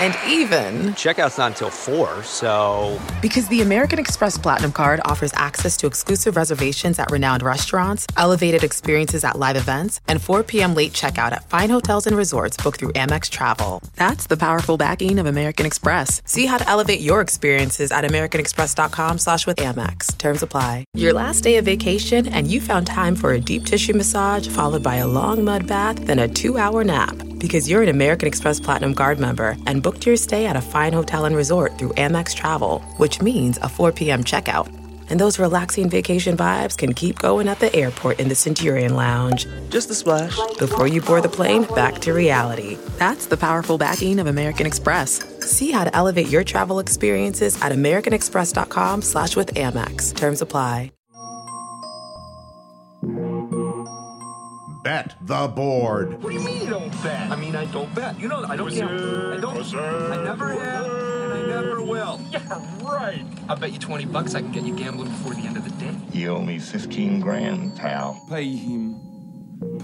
And even, Checkout's not until 4, so. because the American Express Platinum Card offers access to exclusive reservations at renowned restaurants, elevated experiences at live events, and 4 p.m. late checkout at fine hotels and resorts booked through Amex Travel. That's the powerful backing of American Express. See how to elevate your experiences at americanexpress.com slash with Amex. Terms apply. Your last day of vacation and you found time for a deep tissue massage followed by a long mud bath, then a two-hour nap. Because you're an American Express Platinum Card member and booked your stay at a fine hotel and resort through Amex Travel, which means a 4 p.m. checkout. And those relaxing vacation vibes can keep going at the airport in the Centurion Lounge. Just a splash. Before you board the plane, back to reality. That's the powerful backing of American Express. See how to elevate your travel experiences at americanexpress.com slash with Amex. Terms apply. Bet the board. What do you mean you don't bet? I mean, I don't bet. You know, I don't gamble. I don't. I never have, and I never will. Yeah, right. I bet you 20 bucks I can get you gambling before the end of the day. You owe me 15 grand, pal. Pay him.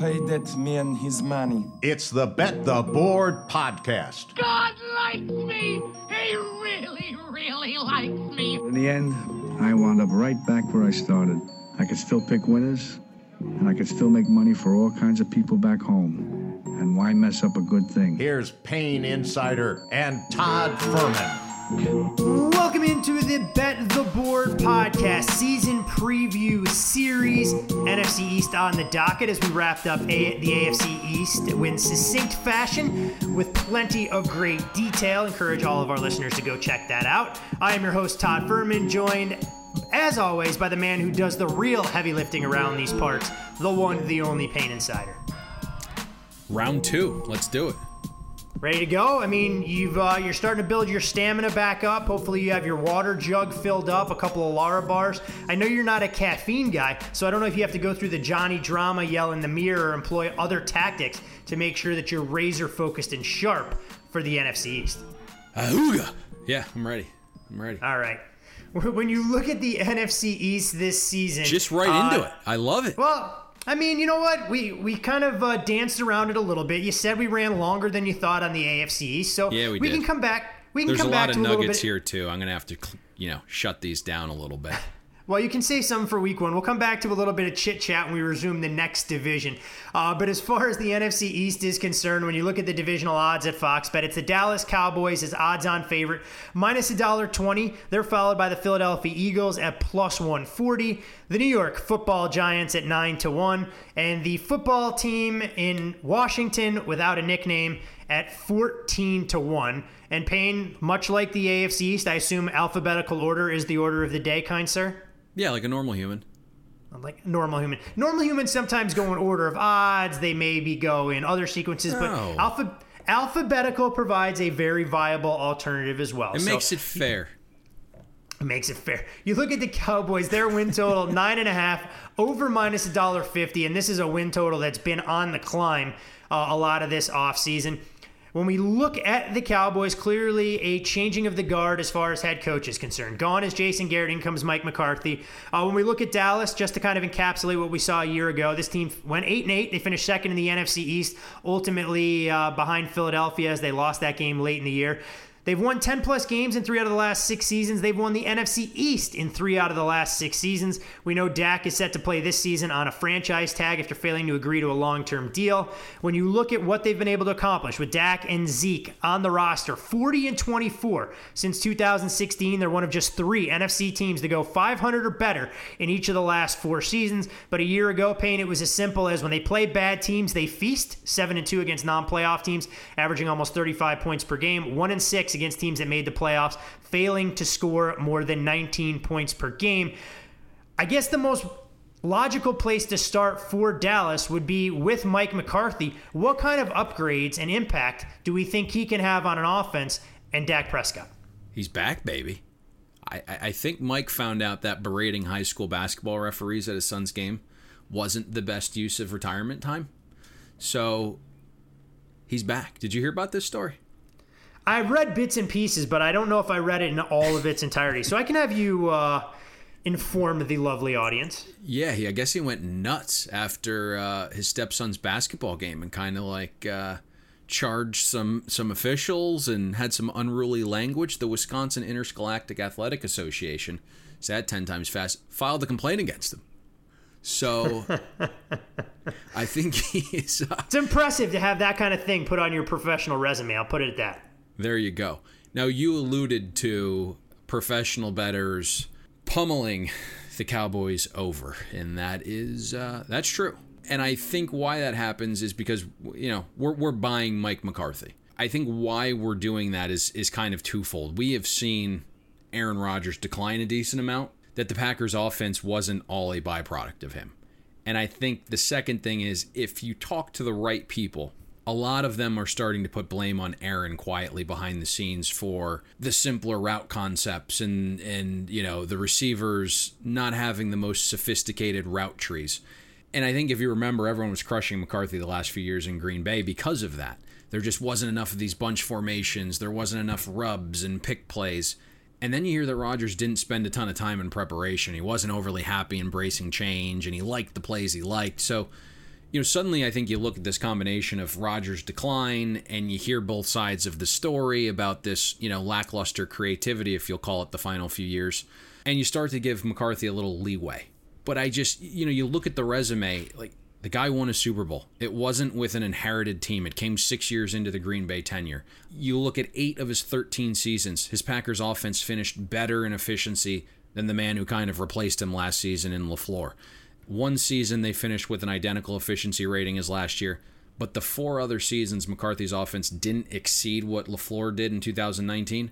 Pay that man his money. It's the Bet the Board podcast. God likes me. He really, really likes me. In the end, I wound up right back where I started. I could still pick winners, and I could still make money for all kinds of people back home. And why mess up a good thing? Here's Payne Insider and Todd Fuhrman. Welcome into the Bet the Board podcast season preview series. NFC East on the docket as we wrapped up a- the AFC East in succinct fashion with plenty of great detail. Encourage all of our listeners to go check that out. I am your host, Todd Fuhrman, joined as always by the man who does the real heavy lifting around these parts, the one, the only Payne Insider. Round two. Let's do it. Ready to go? I mean, you've uh, you're starting to build your stamina back up. Hopefully, you have your water jug filled up, a couple of Lara bars. I know you're not a caffeine guy, so I don't know if you have to go through the Johnny drama, yell in the mirror, or employ other tactics to make sure that you're razor focused and sharp for the NFC East. Ahooga. Yeah, I'm ready. I'm ready. All right. When you look at the NFC East this season, Just right uh, into it. I love it. Well, I mean, you know what? We we kind of uh, danced around it a little bit. You said we ran longer than you thought on the AFC East, so Yeah, we we can come back. We can There's a come lot back of to a little nuggets bit. here too. I'm gonna have to, you know, shut these down a little bit. Well, you can say some for week one. We'll come back to a little bit of chit chat when we resume the next division. Uh, but as far as the NFC East is concerned, when you look at the divisional odds at Fox Bet, it's the Dallas Cowboys as odds-on favorite, minus a dollar twenty. They're followed by the Philadelphia Eagles at plus one forty, the New York Football Giants at nine to one, and the football team in Washington without a nickname at 14 to 1. And Payne, much like the AFC East, I assume alphabetical order is the order of the day, kind sir? Yeah, like a normal human. Like normal human. Normal humans sometimes go in order of odds, they maybe go in other sequences, No. but alpha, alphabetical provides a very viable alternative as well. It So- makes it fair. It makes it fair. You look at the Cowboys, their win total nine and a half, over minus a dollar fifty, and this is a win total that's been on the climb uh, a lot of this offseason. When we look at the Cowboys, clearly a changing of the guard as far as head coach is concerned. Gone is Jason Garrett, in comes Mike McCarthy. Uh, when we look at Dallas, just to kind of encapsulate what we saw a year ago, this team went eight and eight. They finished second in the NFC East, ultimately uh, behind Philadelphia as they lost that game late in the year. They've won 10 plus games in three out of the last six seasons. They've won the NFC East in three out of the last six seasons. We know Dak is set to play this season on a franchise tag after failing to agree to a long term deal. When you look at what they've been able to accomplish with Dak and Zeke on the roster, 40 and 24 since 2016, they're one of just three NFC teams to go 500 or better in each of the last four seasons. But a year ago, Payne, it was as simple as when they play bad teams, they feast 7 and 2 against non playoff teams, averaging almost 35 points per game, 1 and 6 against teams that made the playoffs, failing to score more than 19 points per game. I guess the most logical place to start for Dallas would be with Mike McCarthy. What kind of upgrades and impact do we think he can have on an offense and Dak Prescott? He's back, baby. I, I I think Mike found out that berating high school basketball referees at his son's game wasn't the best use of retirement time. So he's back. Did you hear about this story? I read bits and pieces, but I don't know if I read it in all of its entirety. So I can have you uh, inform the lovely audience. Yeah, he, I guess he went nuts after uh, his stepson's basketball game and kind of like uh, charged some some officials and had some unruly language. The Wisconsin Interscholastic Athletic Association, said ten times fast, filed a complaint against him. So I think he's. Uh, it's impressive to have that kind of thing put on your professional resume. I'll put it at that. There you go. Now you alluded to professional bettors pummeling the Cowboys over, and that is uh, that's true. And I think why that happens is because you know we're we're buying Mike McCarthy. I think why we're doing that is is kind of twofold. We have seen Aaron Rodgers decline a decent amount. That the Packers offense wasn't all a byproduct of him. And I think the second thing is if you talk to the right people a lot of them are starting to put blame on Aaron quietly behind the scenes for the simpler route concepts and and you know the receivers not having the most sophisticated route trees. And I think if you remember, everyone was crushing McCarthy the last few years in Green Bay because of that. There just wasn't enough of these bunch formations. There wasn't enough rubs and pick plays. And then you hear that Rodgers didn't spend a ton of time in preparation. He wasn't overly happy embracing change, and he liked the plays he liked. So you know, suddenly I think you look at this combination of Rodgers' decline and you hear both sides of the story about this, you know, lackluster creativity, if you'll call it the final few years, and you start to give McCarthy a little leeway. But I just, you know, you look at the resume, like the guy won a Super Bowl. It wasn't with an inherited team. It came six years into the Green Bay tenure. You look at eight of his 13 seasons, his Packers offense finished better in efficiency than the man who kind of replaced him last season in LaFleur. One season they finished with an identical efficiency rating as last year, but the four other seasons McCarthy's offense didn't exceed what LaFleur did in 2019.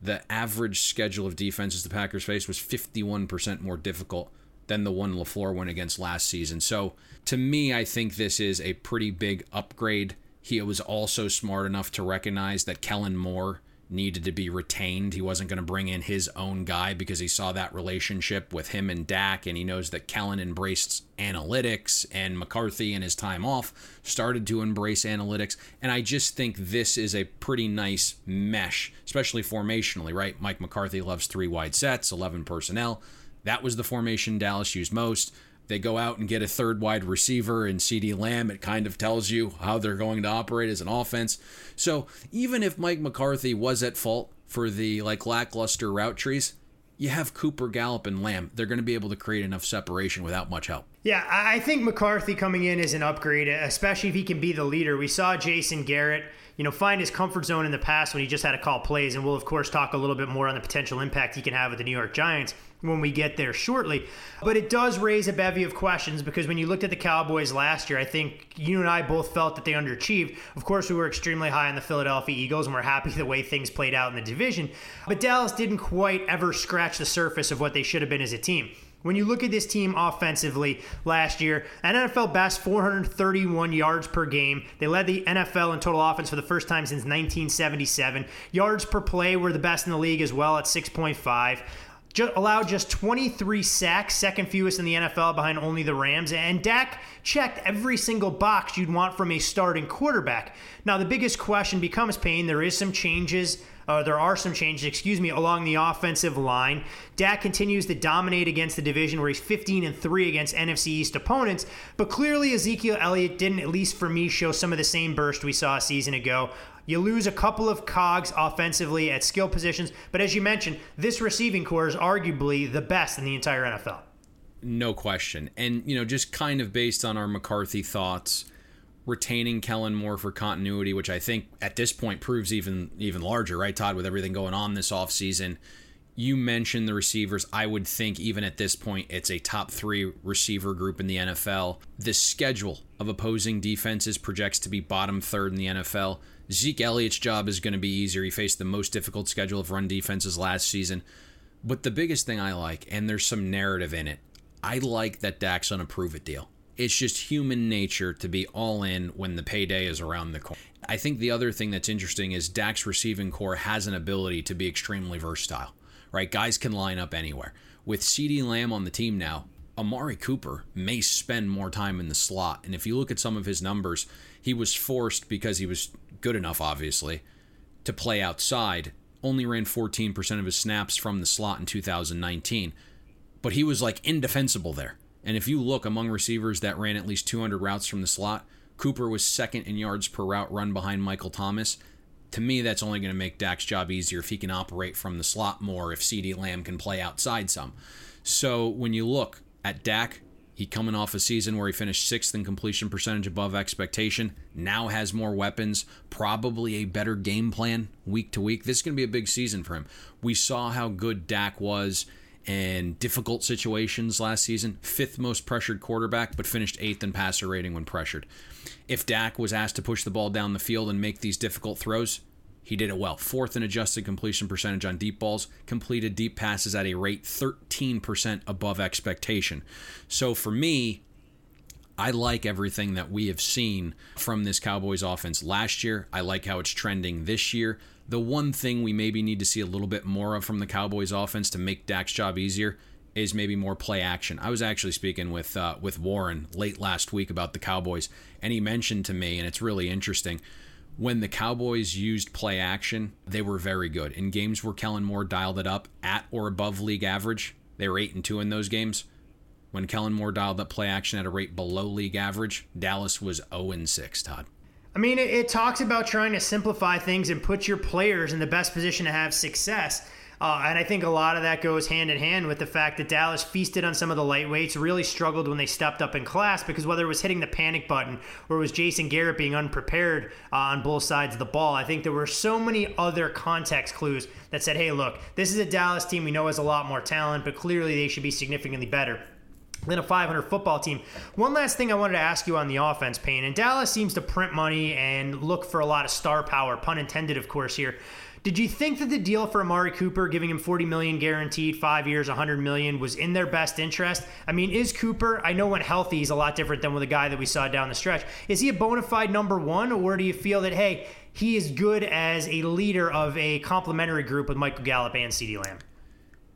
The average schedule of defenses the Packers faced was 51% more difficult than the one LaFleur went against last season. So to me, I think this is a pretty big upgrade. He was also smart enough to recognize that Kellen Moore needed to be retained. He wasn't going to bring in his own guy because he saw that relationship with him and Dak, and he knows that Kellen embraced analytics, and McCarthy in his time off started to embrace analytics. And I just think this is a pretty nice mesh, especially formationally, right? Mike McCarthy loves three wide sets, 11 personnel. That was the formation Dallas used most they go out and get a third wide receiver in CeeDee Lamb. It kind of tells you how they're going to operate as an offense. So even if Mike McCarthy was at fault for the like lackluster route trees, you have Cooper, Gallup, and Lamb. They're going to be able to create enough separation without much help. Yeah, I think McCarthy coming in is an upgrade, especially if he can be the leader. We saw Jason Garrett you know, find his comfort zone in the past when he just had to call plays. And we'll, of course, talk a little bit more on the potential impact he can have with the New York Giants when we get there shortly. But it does raise a bevy of questions because when you looked at the Cowboys last year, I think you and I both felt that they underachieved. Of course, we were extremely high on the Philadelphia Eagles and we're happy the way things played out in the division. But Dallas didn't quite ever scratch the surface of what they should have been as a team. When you look at this team offensively last year, NFL best 431 yards per game. They led the NFL in total offense for the first time since 1977. Yards per play were the best in the league as well at 6.5 just allowed just 23 sacks, second fewest in the NFL behind only the Rams. And Dak checked every single box you'd want from a starting quarterback. Now, the biggest question becomes Payne. There is some changes uh, there are some changes, excuse me, along the offensive line. Dak continues to dominate against the division where he's 15 and 3 against NFC East opponents, but clearly Ezekiel Elliott didn't, at least for me, show some of the same burst we saw a season ago. You lose a couple of cogs offensively at skill positions, but as you mentioned, this receiving corps is arguably the best in the entire NFL. No question. And, you know, just kind of based on our McCarthy thoughts, retaining Kellen Moore for continuity, which I think at this point proves even even larger, right, Todd, with everything going on this offseason. You mentioned the receivers. I would think even at this point, it's a top three receiver group in the NFL. The schedule of opposing defenses projects to be bottom third in the NFL. Zeke Elliott's job is going to be easier. He faced the most difficult schedule of run defenses last season. But the biggest thing I like, and there's some narrative in it, I like that Dak's on a prove it deal it's just human nature to be all in when the payday is around the corner. I think the other thing that's interesting is Dak's receiving corps has an ability to be extremely versatile, right? Guys can line up anywhere. With CeeDee Lamb on the team now, Amari Cooper may spend more time in the slot. And if you look at some of his numbers, he was forced because he was good enough, obviously, to play outside. Only ran 14% of his snaps from the slot in 2019 but he was like indefensible there. And if you look among receivers that ran at least 200 routes from the slot, Cooper was second in yards per route run behind Michael Thomas. To me, that's only going to make Dak's job easier if he can operate from the slot more, if CeeDee Lamb can play outside some. So when you look at Dak, he coming off a season where he finished sixth in completion percentage above expectation, now has more weapons, probably a better game plan week to week. This is going to be a big season for him. We saw how good Dak was in difficult situations last season. Fifth most pressured quarterback, but finished eighth in passer rating when pressured. If Dak was asked to push the ball down the field and make these difficult throws, he did it well. Fourth in adjusted completion percentage on deep balls, completed deep passes at a rate 13% above expectation. So for me, I like everything that we have seen from this Cowboys offense last year. I like how it's trending this year. The one thing we maybe need to see a little bit more of from the Cowboys offense to make Dak's job easier is maybe more play action. I was actually speaking with uh, with Warren late last week about the Cowboys, and he mentioned to me, and it's really interesting when the Cowboys used play action, they were very good. In games where Kellen Moore dialed it up at or above league average, they were 8 and 2 in those games. When Kellen Moore dialed up play action at a rate below league average, Dallas was 0 and 6, Todd. I mean, it, it talks about trying to simplify things and put your players in the best position to have success. Uh, and I think a lot of that goes hand in hand with the fact that Dallas feasted on some of the lightweights, really struggled when they stepped up in class because whether it was hitting the panic button or it was Jason Garrett being unprepared uh, on both sides of the ball, I think there were so many other context clues that said, hey, look, this is a Dallas team we know has a lot more talent, but clearly they should be significantly better than a 500 football team. One last thing I wanted to ask you on the offense, Payne. And Dallas seems to print money and look for a lot of star power, pun intended, of course, here. Did you think that the deal for Amari Cooper, giving him 40 million guaranteed, five years, 100 million, was in their best interest? I mean, is Cooper? I know when healthy, he's a lot different than with a guy that we saw down the stretch. Is he a bona fide number one, or do you feel that hey, he is good as a leader of a complementary group with Michael Gallup and CeeDee Lamb?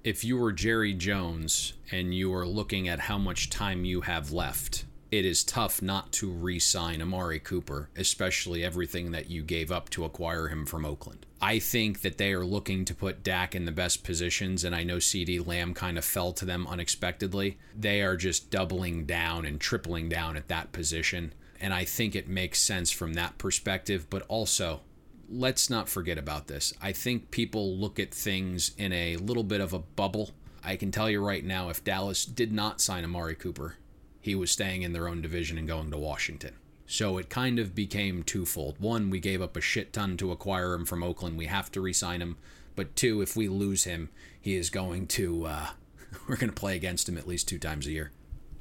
If you were Jerry Jones and you are looking at how much time you have left it is tough not to re sign Amari Cooper, especially everything that you gave up to acquire him from Oakland. I think that they are looking to put Dak in the best positions, and I know CeeDee Lamb kind of fell to them unexpectedly. They are just doubling down and tripling down at that position, and I think it makes sense from that perspective, but also let's not forget about this. I think people look at things in a little bit of a bubble. I can tell you right now, if Dallas did not sign Amari Cooper, he was staying in their own division and going to Washington. So it kind of became twofold. One, we gave up a shit ton to acquire him from Oakland. We have to re sign him. But two, if we lose him, he is going to, uh, we're going to play against him at least two times a year.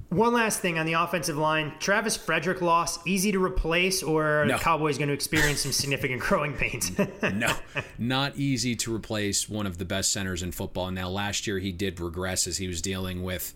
One last thing on the offensive line Travis Frederick loss, easy to replace, or no. the Cowboys going to experience some significant growing pains? no, not easy to replace one of the best centers in football. Now, last year he did regress as he was dealing with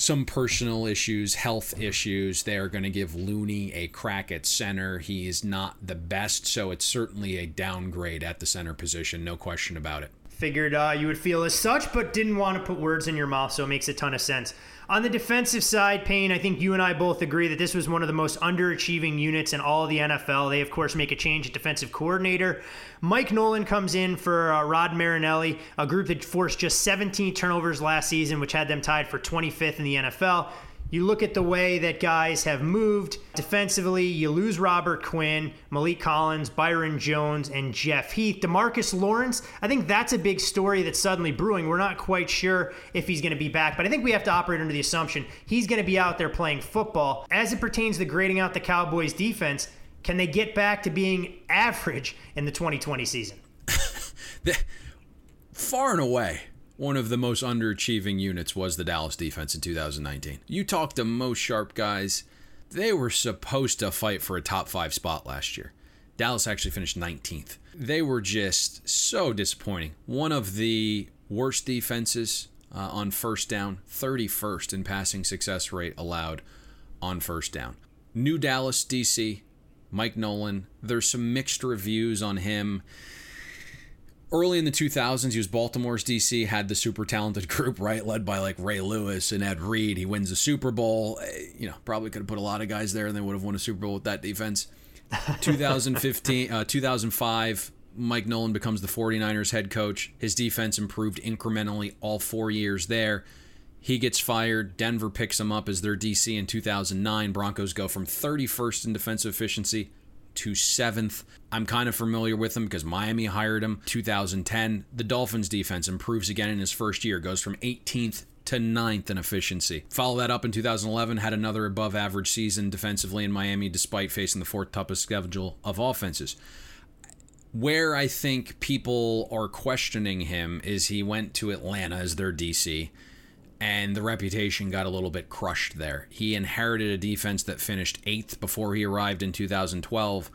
some personal issues, health issues. They are going to give Looney a crack at center. He is not the best, so it's certainly a downgrade at the center position, no question about it. Figured uh, you would feel as such, but didn't want to put words in your mouth, so it makes a ton of sense. On the defensive side, Payne, I think you and I both agree that this was one of the most underachieving units in all of the NFL. They, of course, make a change at defensive coordinator. Mike Nolan comes in for uh, Rod Marinelli, a group that forced just 17 turnovers last season, which had them tied for 25th in the NFL. You look at the way that guys have moved defensively, you lose Robert Quinn, Maliek Collins, Byron Jones, and Jeff Heath. Demarcus Lawrence, I think that's a big story that's suddenly brewing. We're not quite sure if he's going to be back, but I think we have to operate under the assumption he's going to be out there playing football. As it pertains to grading out the Cowboys defense, can they get back to being average in the 2020 season? Far and away one of the most underachieving units was the Dallas defense in 2019. You talk to most sharp guys, they were supposed to fight for a top five spot last year. Dallas actually finished 19th. They were just so disappointing. One of the worst defenses uh, on first down, 31st in passing success rate allowed on first down. New Dallas DC, Mike Nolan. There's some mixed reviews on him early in the 2000s, he was Baltimore's DC, had the super talented group, right, led by like Ray Lewis and Ed Reed. He wins the Super Bowl. Eh, you know, probably could have put a lot of guys there and they would have won a Super Bowl with that defense. 2015, uh, 2005, Mike Nolan becomes the 49ers head coach. His defense improved incrementally all four years there. He gets fired. Denver picks him up as their DC in 2009. Broncos go from 31st in defensive efficiency to 7th. I'm kind of familiar with him because Miami hired him 2010. The Dolphins defense improves again in his first year, goes from 18th to ninth in efficiency. Follow that up in 2011, had another above average season defensively in Miami despite facing the fourth toughest schedule of offenses. Where I think people are questioning him is he went to Atlanta as their DC and the reputation got a little bit crushed there. He inherited a defense that finished eighth before he arrived in 2012,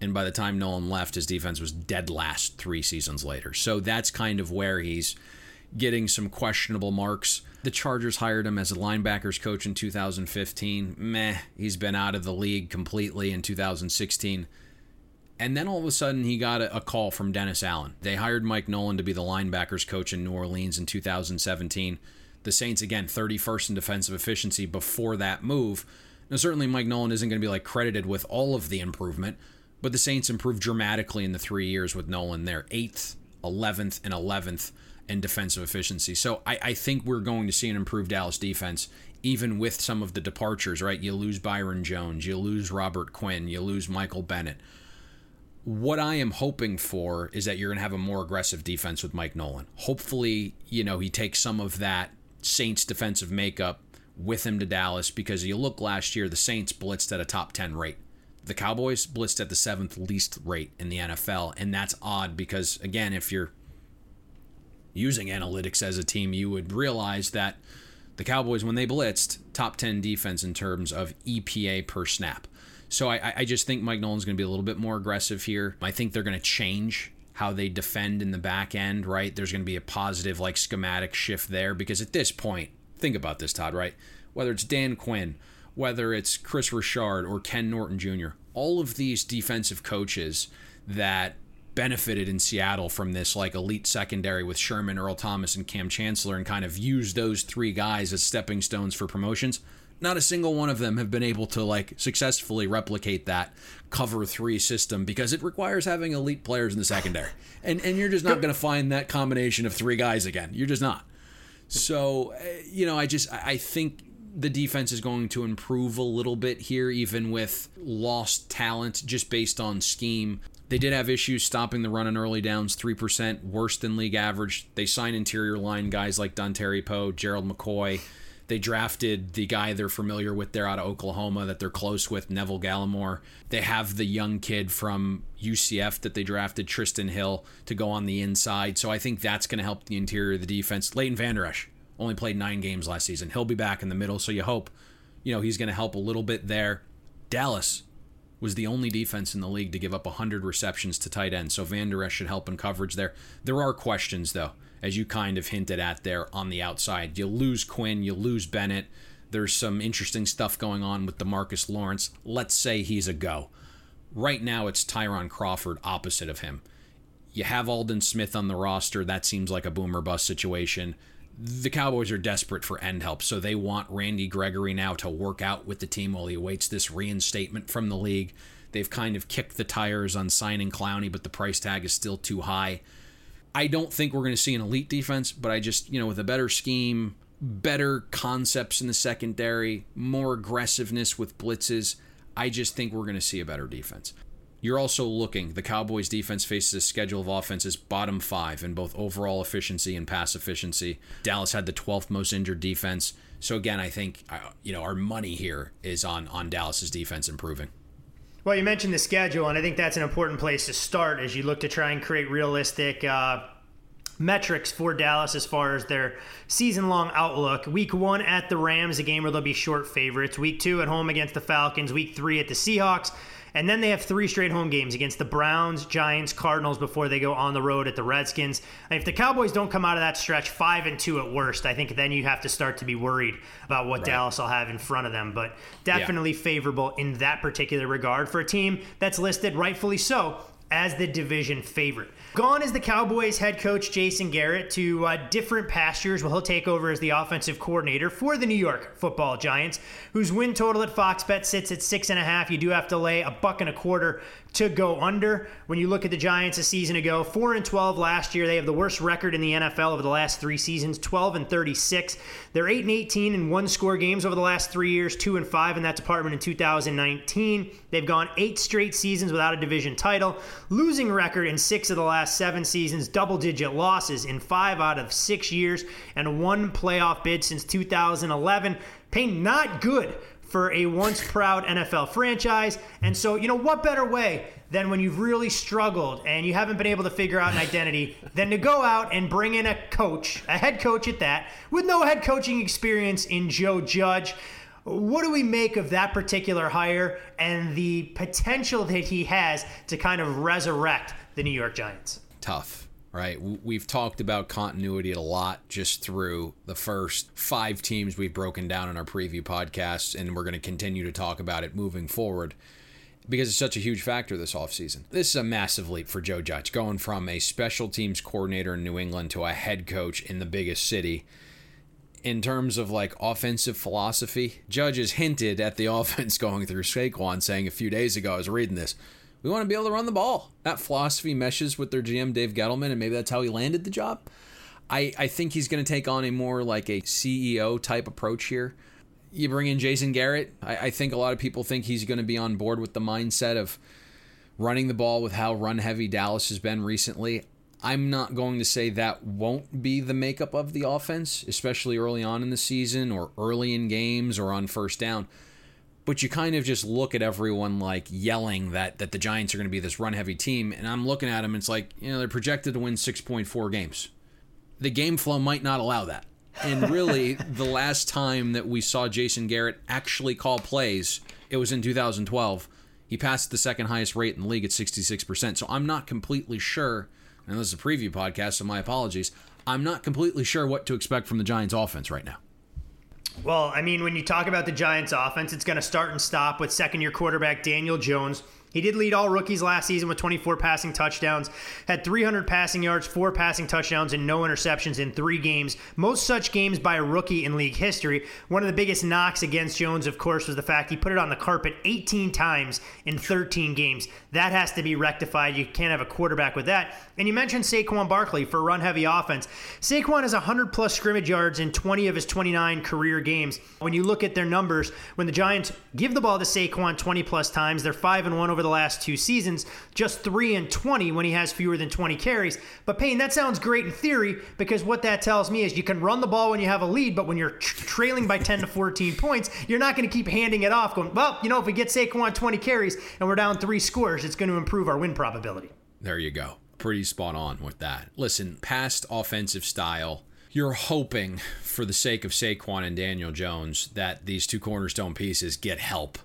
and by the time Nolan left, his defense was dead last three seasons later. So that's kind of where he's getting some questionable marks. The Chargers hired him as a linebackers coach in 2015. Meh, he's been out of the league completely in 2016. And then all of a sudden, he got a, call from Dennis Allen. They hired Mike Nolan to be the linebackers coach in New Orleans in 2017 the Saints again 31st in defensive efficiency before that move. Now certainly Mike Nolan isn't going to be like credited with all of the improvement, but the Saints improved dramatically in the 3 years with Nolan there, 8th, 11th and 11th in defensive efficiency. So I, I think we're going to see an improved Dallas defense even with some of the departures, right? You lose Byron Jones, you lose Robert Quinn, you lose Michael Bennett. What I am hoping for is that you're going to have a more aggressive defense with Mike Nolan. Hopefully, you know, he takes some of that Saints defensive makeup with him to Dallas because you look last year, the Saints blitzed at a top 10 rate. The Cowboys blitzed at the seventh least rate in the NFL. And that's odd because, again, if you're using analytics as a team, you would realize that the Cowboys, when they blitzed, top 10 defense in terms of EPA per snap. So I, I just think Mike Nolan's going to be a little bit more aggressive here. I think they're going to change how they defend in the back end, right? There's going to be a positive, like, schematic shift there because at this point, think about this, Todd, right? Whether it's Dan Quinn, whether it's Kris Richard or Ken Norton Jr., all of these defensive coaches that benefited in Seattle from this like elite secondary with Sherman, Earl Thomas, and Kam Chancellor and kind of used those three guys as stepping stones for promotions not a single one of them have been able to like successfully replicate that cover three system because it requires having elite players in the secondary. And and you're just not going to find that combination of three guys again. You're just not. So eh, you know i just i think the defense is going to improve a little bit here even with lost talent just based on scheme. They did have issues stopping the run on early downs, 3%, worse than league average. They signed interior line guys like Dontari Poe, Gerald McCoy, they drafted the guy they're familiar with there out of Oklahoma that they're close with, Neville Gallimore. They have the young kid from UCF that they drafted, Trysten Hill, to go on the inside. So I think that's going to help the interior of the defense. Leighton Vander Esch only played nine games last season. He'll be back in the middle, so you hope, you know, he's going to help a little bit there. Dallas was the only defense in the league to give up 100 receptions to tight end, so Vander Esch should help in coverage there. There are questions, though as you kind of hinted at there on the outside. You lose Quinn, you lose Bennett. There's some interesting stuff going on with Demarcus Lawrence. Let's say he's a go. Right now, it's Tyrone Crawford opposite of him. You have Aldon Smith on the roster. That seems like a boomer bust situation. The Cowboys are desperate for end help, so they want Randy Gregory now to work out with the team while he awaits this reinstatement from the league. They've kind of kicked the tires on signing Clowney, but the price tag is still too high. I don't think we're going to see an elite defense, but I just, you know, with a better scheme, better concepts in the secondary, more aggressiveness with blitzes, I just think we're going to see a better defense. You're also looking, the Cowboys defense faces a schedule of offenses bottom five in both overall efficiency and pass efficiency. Dallas had the 12th most injured defense. So again, I think uh, you know our money here is on on Dallas's defense improving. Well, you mentioned the schedule, and I think that's an important place to start as you look to try and create realistic uh, metrics for Dallas as far as their season long outlook. Week one at the Rams, a game where they'll be short favorites. Week two at home against the Falcons. Week three at the Seahawks. And then they have three straight home games against the Browns, Giants, Cardinals before they go on the road at the Redskins. And if the Cowboys don't come out of that stretch five and two at worst, I think then you have to start to be worried about what right. Dallas will have in front of them. But definitely yeah. favorable in that particular regard for a team that's listed rightfully so as the division favorite. Gone is the Cowboys head coach Jason Garrett to uh, different pastures. Well, he'll take over as the offensive coordinator for the New York Football Giants, whose win total at Fox Bet sits at six and a half. You do have to lay a buck and a quarter to go under. When you look at the Giants a season ago, 4 and 12 last year. They have the worst record in the NFL over the last three seasons, 12 and 36. They're 8 and 18 in one score games over the last three years, 2 and 5 in that department in 2019. They've gone eight straight seasons without a division title, losing record in six of the last seven seasons, double digit losses in five out of six years, and one playoff bid since 2011. Payne, not good for a once proud NFL franchise. And so, you know, what better way than when you've really struggled and you haven't been able to figure out an identity than to go out and bring in a coach, a head coach at that, with no head coaching experience in Joe Judge. What do we make of that particular hire and the potential that he has to kind of resurrect the New York Giants? Tough right? We've talked about continuity a lot just through the first five teams we've broken down in our preview podcasts, and we're going to continue to talk about it moving forward because it's such a huge factor this offseason. This is a massive leap for Joe Judge, going from a special teams coordinator in New England to a head coach in the biggest city. In terms of like offensive philosophy, Judge has hinted at the offense going through Saquon, saying a few days ago, I was reading this, we want to be able to run the ball. That philosophy meshes with their GM Dave Gettleman, and maybe that's how he landed the job. I, I think he's going to take on a more like a CEO type approach here. You bring in Jason Garrett. I, I think a lot of people think he's going to be on board with the mindset of running the ball with how run heavy Dallas has been recently. I'm not going to say that won't be the makeup of the offense, especially early on in the season or early in games or on first down but you kind of just look at everyone like yelling that that the Giants are going to be this run heavy team, and I'm looking at them. And it's like you know they're projected to win 6.4 games. The game flow might not allow that. And really, the last time that we saw Jason Garrett actually call plays, it was in 2012. He passed the second highest rate in the league at 66%. So I'm not completely sure. And this is a preview podcast, so my apologies. I'm not completely sure what to expect from the Giants offense right now. Well, I mean, when you talk about the Giants offense, it's going to start and stop with second year quarterback Daniel Jones. He did lead all rookies last season with 24 passing touchdowns, had 300 passing yards, four passing touchdowns, and no interceptions in three games. Most such games by a rookie in league history. One of the biggest knocks against Jones, of course, was the fact he put it on the carpet 18 times in 13 games. That has to be rectified. You can't have a quarterback with that. And you mentioned Saquon Barkley for run heavy offense. Saquon has 100 plus scrimmage yards in 20 of his 29 career games. When you look at their numbers, when the Giants give the ball to Saquon 20 plus times, they're 5 and 1 over the last two seasons, just 3 and 20 when he has fewer than 20 carries. But Payne, that sounds great in theory because what that tells me is you can run the ball when you have a lead, but when you're trailing by 10 to 14 points, you're not going to keep handing it off going, well, you know, if we get Saquon 20 carries and we're down 3 scores, it's going to improve our win probability. There you go. Pretty spot on with that. Listen, past offensive style you're hoping, for the sake of Saquon and Daniel Jones, that these two cornerstone pieces get help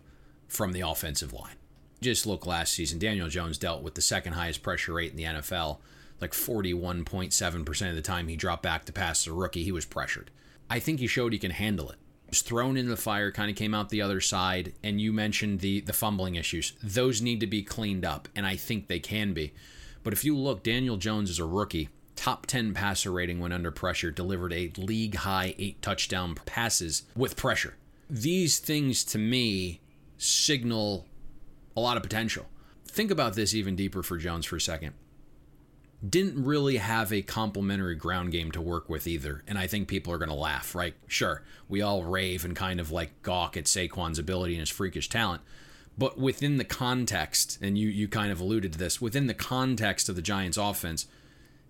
from the offensive line just look last season. Daniel Jones dealt with the second highest pressure rate in the NFL. Like 41.7% of the time he dropped back to pass as a rookie, he was pressured. I think he showed he can handle it. Was thrown into the fire, kind of came out the other side, and you mentioned the the fumbling issues. Those need to be cleaned up, and I think they can be. But if you look, Daniel Jones is a rookie, top 10 passer rating when under pressure, delivered a league high eight touchdown passes with pressure. These things to me signal a lot of potential. Think about this even deeper for Jones for a second. Didn't really have a complementary ground game to work with either. And I think people are going to laugh, right? Sure, we all rave and kind of like gawk at Saquon's ability and his freakish talent. But within the context, and you, you kind of alluded to this, within the context of the Giants offense,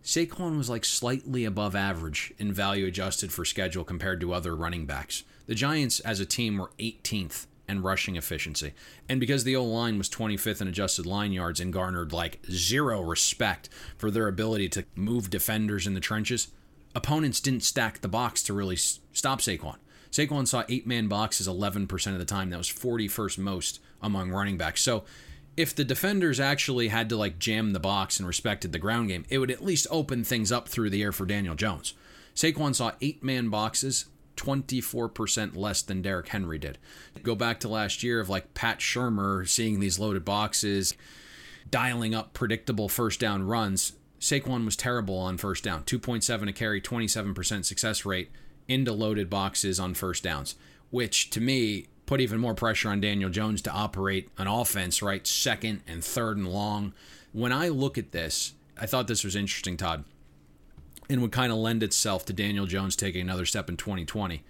Saquon was like slightly above average in value adjusted for schedule compared to other running backs. The Giants as a team were 18th and rushing efficiency. And because the O line was 25th in adjusted line yards and garnered like zero respect for their ability to move defenders in the trenches, opponents didn't stack the box to really stop Saquon. Saquon saw eight man boxes 11% of the time. That was 41st most among running backs. So if the defenders actually had to like jam the box and respected the ground game, it would at least open things up through the air for Daniel Jones. Saquon saw eight man boxes 24% less than Derrick Henry did. Go back to last year of like Pat Shurmur seeing these loaded boxes, dialing up predictable first down runs. Saquon was terrible on first down, 2.7 a carry, 27% success rate into loaded boxes on first downs, which to me put even more pressure on Daniel Jones to operate an offense, right? Second and third and long. When I look at this, I thought this was interesting, Todd, and would kind of lend itself to Daniel Jones taking another step in 2020.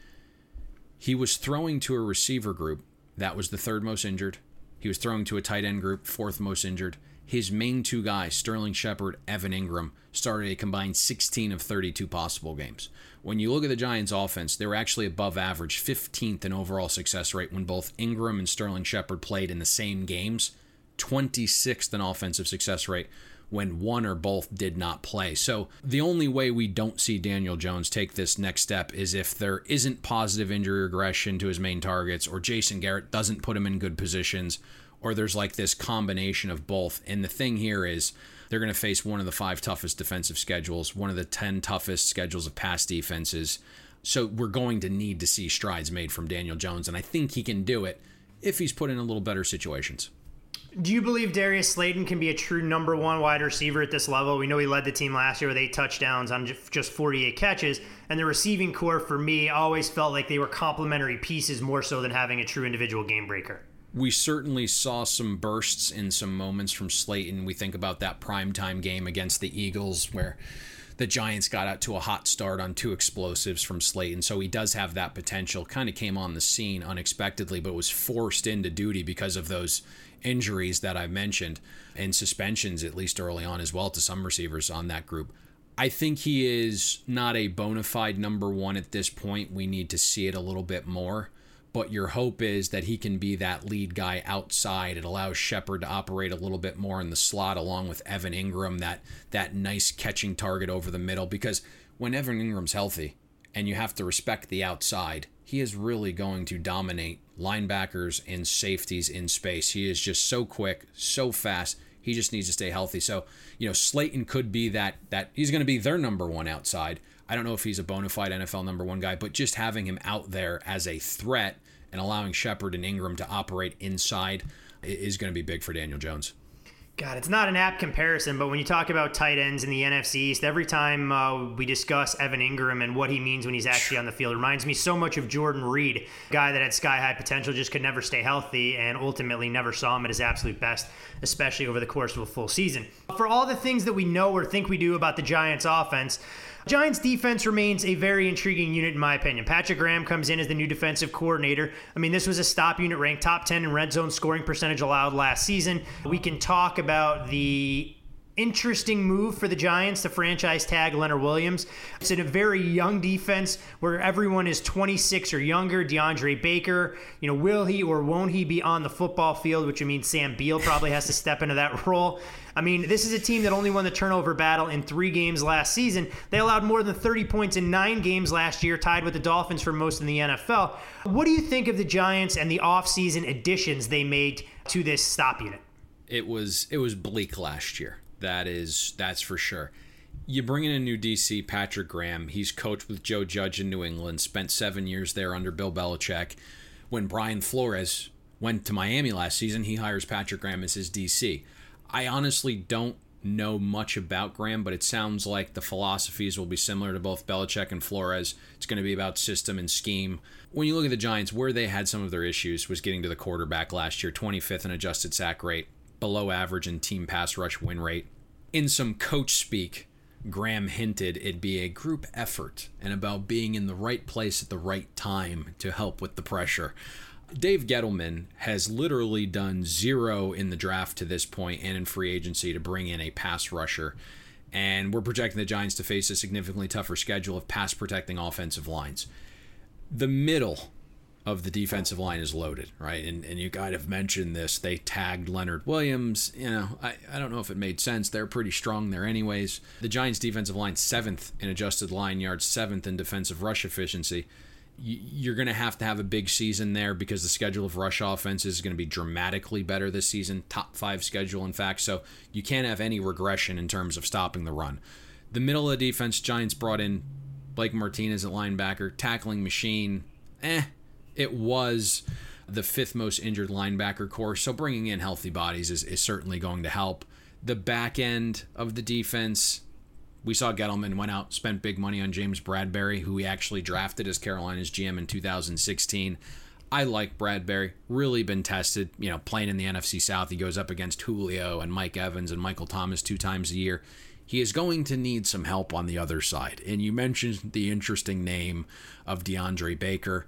He was throwing to a receiver group that was the third most injured. He was throwing to a tight end group, fourth most injured. His main two guys, Sterling Shepard, Evan Engram, started a combined 16 of 32 possible games. When you look at the Giants' offense, they were actually above average, 15th in overall success rate when both Engram and Sterling Shepard played in the same games, 26th in offensive success rate when one or both did not play. So the only way we don't see Daniel Jones take this next step is if there isn't positive injury regression to his main targets, or Jason Garrett doesn't put him in good positions, or there's like this combination of both. And the thing here is they're going to face one of the five toughest defensive schedules, one of the 10 toughest schedules of pass defenses. So we're going to need to see strides made from Daniel Jones, and I think he can do it if he's put in a little better situations. Do you believe Darius Slayton can be a true number one wide receiver at this level? We know he led the team last year with eight touchdowns on just 48 catches, and the receiving corps for me always felt like they were complementary pieces more so than having a true individual game breaker. We certainly saw some bursts in some moments from Slayton. We think about that primetime game against the Eagles where the Giants got out to a hot start on two explosives from Slayton. So he does have that potential. Kind of came on the scene unexpectedly, but was forced into duty because of those injuries that I mentioned and suspensions, at least early on as well, to some receivers on that group. I think he is not a bona fide number one at this point. We need to see it a little bit more. But your hope is that he can be that lead guy outside. It allows Shepard to operate a little bit more in the slot along with Evan Engram, that that nice catching target over the middle. Because when Evan Engram's healthy and you have to respect the outside, he is really going to dominate linebackers and safeties in space. He is just so quick, so fast. He just needs to stay healthy. So, you know, Slayton could be that that he's going to be their number one outside. I don't know if he's a bona fide NFL number one guy, but just having him out there as a threat and allowing Shepard and Engram to operate inside is going to be big for Daniel Jones. God, it's not an apt comparison, but when you talk about tight ends in the NFC East, every time uh, we discuss Evan Engram and what he means when he's actually on the field, reminds me so much of Jordan Reed, guy that had sky high potential, just could never stay healthy, and ultimately never saw him at his absolute best, especially over the course of a full season. For all the things that we know or think we do about the Giants' offense, Giants defense remains a very intriguing unit in my opinion. Patrick Graham comes in as the new defensive coordinator. I mean, this was a stop unit ranked top 10 in red zone scoring percentage allowed last season. We can talk about the interesting move for the Giants to franchise tag Leonard Williams. It's in a very young defense where everyone is 26 or younger. DeAndre Baker, you know, will he or won't he be on the football field? Which means Sam Beal probably has to step into that role. I mean, this is a team that only won the turnover battle in three games last season. They allowed more than 30 points in nine games last year, tied with the Dolphins for most in the NFL. What do you think of the Giants and the offseason additions they made to this stop unit? It was it was bleak last year. That is that's for sure. You bring in a new DC, Patrick Graham. He's coached with Joe Judge in New England, spent seven years there under Bill Belichick. When Brian Flores went to Miami last season, he hires Patrick Graham as his DC. I honestly don't know much about Graham, but it sounds like the philosophies will be similar to both Belichick and Flores. It's going to be about system and scheme. When you look at the Giants, where they had some of their issues was getting to the quarterback last year, 25th in adjusted sack rate, below average in team pass rush win rate. In some coach speak, Graham hinted it'd be a group effort and about being in the right place at the right time to help with the pressure. Dave Gettleman has literally done zero in the draft to this point and in free agency to bring in a pass rusher. And we're projecting the Giants to face a significantly tougher schedule of pass protecting offensive lines. The middle of the defensive line is loaded, right? And and you kind of mentioned this. They tagged Leonard Williams. You know, I, I don't know if it made sense. They're pretty strong there anyways. The Giants defensive line seventh in adjusted line yards, seventh in defensive rush efficiency you're going to have to have a big season there because the schedule of rush offense is going to be dramatically better this season. Top five schedule, in fact. So you can't have any regression in terms of stopping the run. The middle of the defense, Giants brought in Blake Martinez at linebacker, tackling machine. Eh, it was the fifth most injured linebacker corps. So bringing in healthy bodies is, is certainly going to help. The back end of the defense, we saw Gettleman went out, spent big money on James Bradberry, who he actually drafted as Carolina's GM in 2016. I like Bradberry. Really been tested. You know, playing in the NFC South, he goes up against Julio and Mike Evans and Michael Thomas two times a year. He is going to need some help on the other side. And you mentioned the interesting name of DeAndre Baker.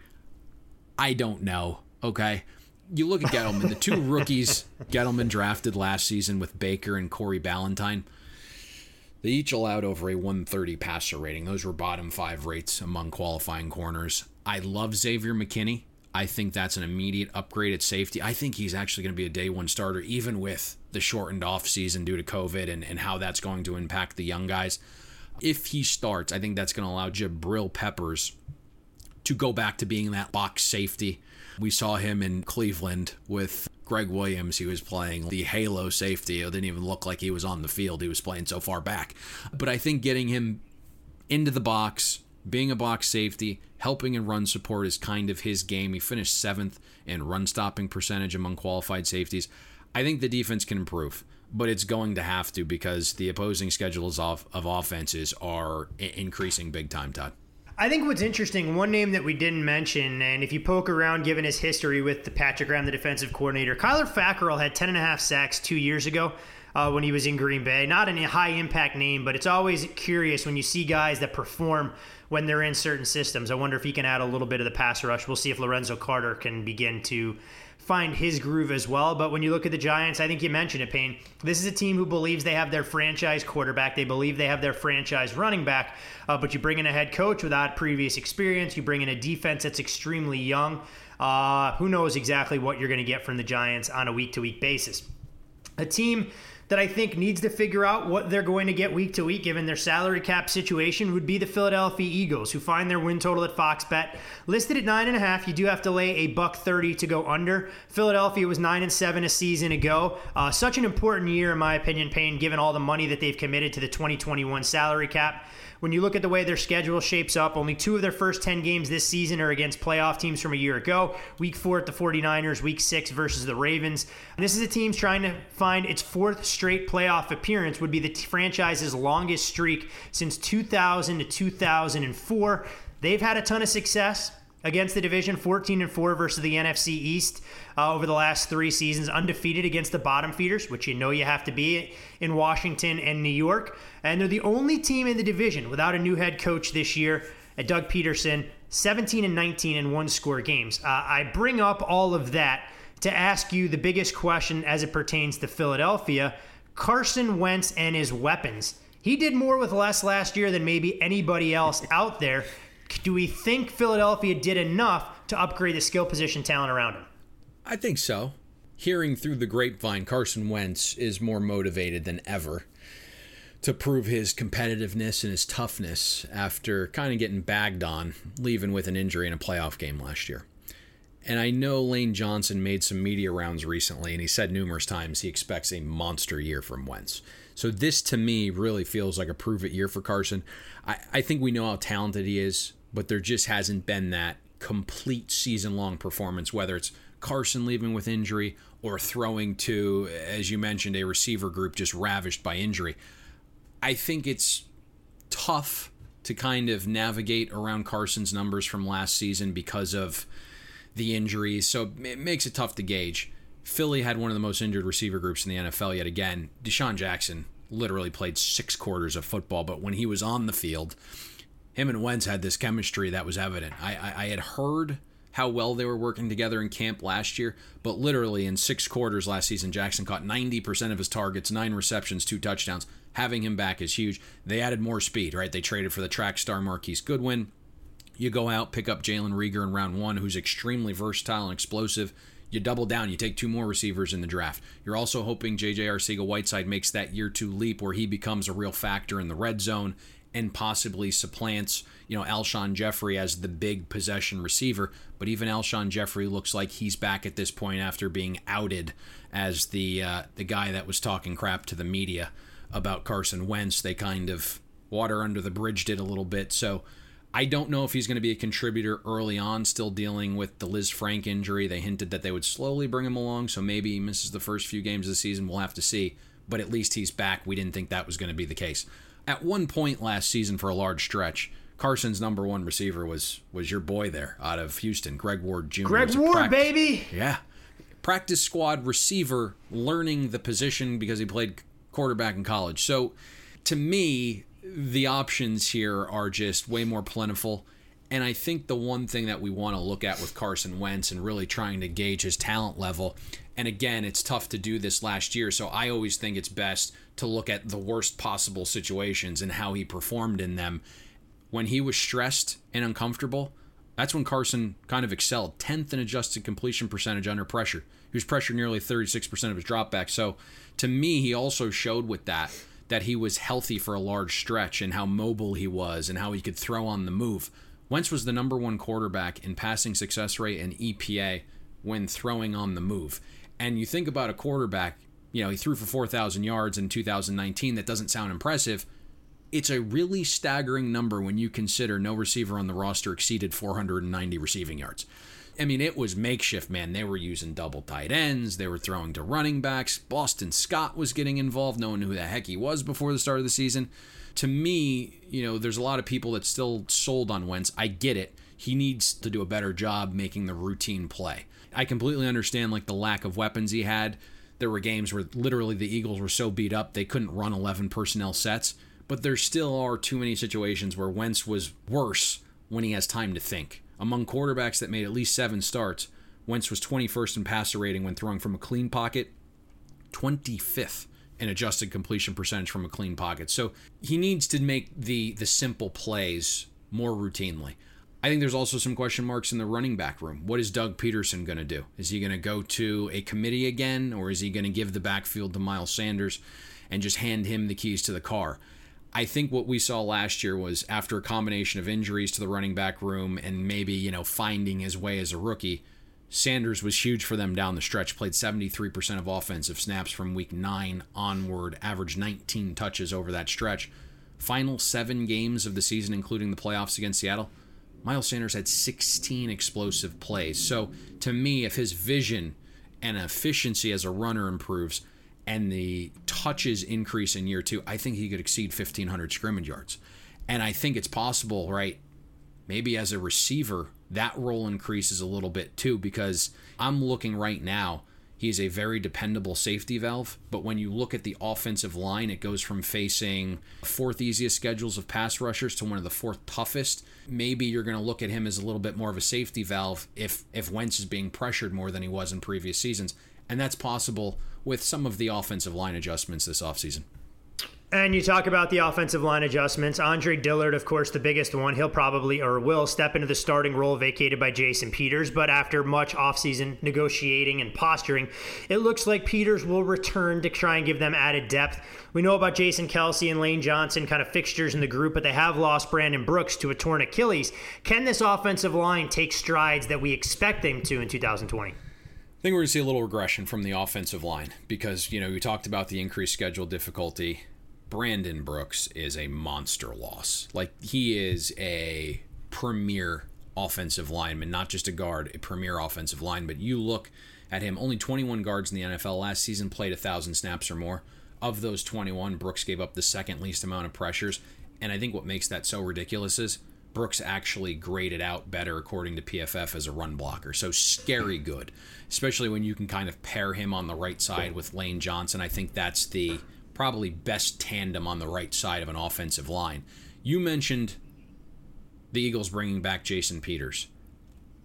I don't know. Okay. You look at Gettleman, the two rookies Gettleman drafted last season with Baker and Corey Ballentine. They each allowed over a 130 passer rating. Those were bottom five rates among qualifying corners. I love Xavier McKinney. I think that's an immediate upgrade at safety. I think he's actually going to be a day one starter, even with the shortened off season due to COVID and, and how that's going to impact the young guys. If he starts, I think that's going to allow Jabril Peppers to go back to being that box safety. We saw him in Cleveland with Gregg Williams. He was playing the halo safety. It didn't even look like he was on the field. He was playing so far back. But I think getting him into the box, being a box safety, helping and run support is kind of his game. He finished seventh in run stopping percentage among qualified safeties. I think the defense can improve, but it's going to have to because the opposing schedules of, of offenses are increasing big time, Todd. I think what's interesting, one name that we didn't mention, and if you poke around given his history with the Patrick Graham, the defensive coordinator, Kyler Fackrell had 10 and a half sacks two years ago uh, when he was in Green Bay. Not a high impact name, but it's always curious when you see guys that perform when they're in certain systems. I wonder if he can add a little bit of the pass rush. We'll see if Lorenzo Carter can begin to find his groove as well. But when you look at the Giants, I think you mentioned it, Payne. This is a team who believes they have their franchise quarterback. They believe they have their franchise running back. Uh, but you bring in a head coach without previous experience. You bring in a defense that's extremely young. Uh, who knows exactly what you're going to get from the Giants on a week to week basis? A team that I think needs to figure out what they're going to get week to week given their salary cap situation would be the Philadelphia Eagles, who find their win total at Fox Bet listed at nine and a half. You do have to lay a buck thirty to go under. Philadelphia was nine and seven a season ago. Uh, such an important year, in my opinion, Payne, given all the money that they've committed to the 2021 salary cap when you look at the way their schedule shapes up, only two of their first 10 games this season are against playoff teams from a year ago. Week four at the 49ers, week six versus the Ravens. This is a team trying to find its fourth straight playoff appearance, would be the franchise's longest streak since 2000 to 2004. They've had a ton of success against the division 14 and 4 versus the NFC East uh, over the last 3 seasons undefeated against the bottom feeders which you know you have to be in Washington and New York. And they're the only team in the division without a new head coach this year at Doug Pederson 17 and 19 in one score games. Uh, I bring up all of that to ask you the biggest question as it pertains to Philadelphia. Carson Wentz and his weapons. He did more with less last year than maybe anybody else out there do we think Philadelphia did enough to upgrade the skill position talent around him? I think so. Hearing through the grapevine, Carson Wentz is more motivated than ever to prove his competitiveness and his toughness after kind of getting bagged on, leaving with an injury in a playoff game last year. And I know Lane Johnson made some media rounds recently, and he said numerous times he expects a monster year from Wentz. So this to me really feels like a prove it year for Carson. I, I think we know how talented he is but there just hasn't been that complete season long performance, whether it's Carson leaving with injury or throwing to, as you mentioned, a receiver group just ravished by injury. I think it's tough to kind of navigate around Carson's numbers from last season because of the injuries. So it makes it tough to gauge. Philly had one of the most injured receiver groups in the NFL yet again. DeSean Jackson literally played six quarters of football, but when he was on the field, him and Wentz had this chemistry that was evident. I, I, I, had heard how well they were working together in camp last year, but literally in six quarters last season, Jackson caught 90% of his targets, nine receptions, two touchdowns. Having him back is huge. They added more speed, right? They traded for the track star Marquise Goodwin. You go out, pick up Jalen Reagor in round one, who's extremely versatile and explosive. You double down, you take two more receivers in the draft. You're also hoping JJ Arcega Whiteside makes that year two leap where he becomes a real factor in the red zone and possibly supplants, you know, Alshon Jeffery as the big possession receiver. But even Alshon Jeffery looks like he's back at this point after being outed as the uh, the guy that was talking crap to the media about Carson Wentz. They kind of water under the bridge did a little bit. So I don't know if he's going to be a contributor early on, still dealing with the Lisfranc injury. They hinted that they would slowly bring him along, so maybe he misses the first few games of the season. We'll have to see. But at least he's back. We didn't think that was going to be the case. At one point last season, for a large stretch, Carson's number one receiver was was your boy there out of Houston, Greg Ward Jr. Greg Ward, prac- baby. Yeah. Practice squad receiver learning the position because he played quarterback in college. So to me, the options here are just way more plentiful. And I think the one thing that we want to look at with Carson Wentz and really trying to gauge his talent level, and again, it's tough to do this last year, so I always think it's best to look at the worst possible situations and how he performed in them. When he was stressed and uncomfortable, that's when Carson kind of excelled. 10th in adjusted completion percentage under pressure. He was pressured nearly 36% of his dropbacks. So to me, he also showed with that that he was healthy for a large stretch and how mobile he was and how he could throw on the move. Wentz was the number one quarterback in passing success rate and EPA when throwing on the move. And you think about a quarterback, you know, he threw for 4,000 yards in 2019. That doesn't sound impressive. It's a really staggering number when you consider no receiver on the roster exceeded 490 receiving yards. I mean, it was makeshift, man. They were using double tight ends. They were throwing to running backs. Boston Scott was getting involved. No one knew who the heck he was before the start of the season. To me, you know, there's a lot of people that still sold on Wentz. I get it. He needs to do a better job making the routine play. I completely understand like the lack of weapons he had. There were games where literally the Eagles were so beat up they couldn't run 11 personnel sets, but there still are too many situations where Wentz was worse when he has time to think. Among quarterbacks that made at least seven starts, Wentz was 21st in passer rating when throwing from a clean pocket, 25th in adjusted completion percentage from a clean pocket. So he needs to make the the simple plays more routinely. I think there's also some question marks in the running back room. What is Doug Pederson going to do? Is he going to go to a committee again, or is he going to give the backfield to Miles Sanders and just hand him the keys to the car? I think what we saw last year was after a combination of injuries to the running back room and maybe, you know, finding his way as a rookie, Sanders was huge for them down the stretch, played 73% of offensive snaps from week 9 onward, averaged 19 touches over that stretch. Final 7 games of the season including the playoffs against Seattle, Miles Sanders had 16 explosive plays. So, to me, if his vision and efficiency as a runner improves, and the touches increase in year two, I think he could exceed 1,500 scrimmage yards. And I think it's possible, right? Maybe as a receiver, that role increases a little bit too, because I'm looking right now, he's a very dependable safety valve. But when you look at the offensive line, it goes from facing fourth easiest schedules of pass rushers to one of the fourth toughest. Maybe you're going to look at him as a little bit more of a safety valve if if Wentz is being pressured more than he was in previous seasons. And that's possible with some of the offensive line adjustments this offseason. And you talk about the offensive line adjustments. Andre Dillard, of course, the biggest one. He'll probably or will step into the starting role vacated by Jason Peters. But after much offseason negotiating and posturing, it looks like Peters will return to try and give them added depth. We know about Jason Kelce and Lane Johnson, kind of fixtures in the group, but they have lost Brandon Brooks to a torn Achilles. Can this offensive line take strides that we expect them to in 2020? I think we're going to see a little regression from the offensive line because, you know, we talked about the increased schedule difficulty. Brandon Brooks is a monster loss. Like, he is a premier offensive lineman, not just a guard, a premier offensive line. But you look at him, only 21 guards in the NFL last season played 1,000 snaps or more. Of those 21, Brooks gave up the second least amount of pressures. And I think what makes that so ridiculous is Brooks actually graded out better according to PFF as a run blocker. So scary good, especially when you can kind of pair him on the right side with Lane Johnson. I think that's the probably best tandem on the right side of an offensive line. You mentioned the Eagles bringing back Jason Peters.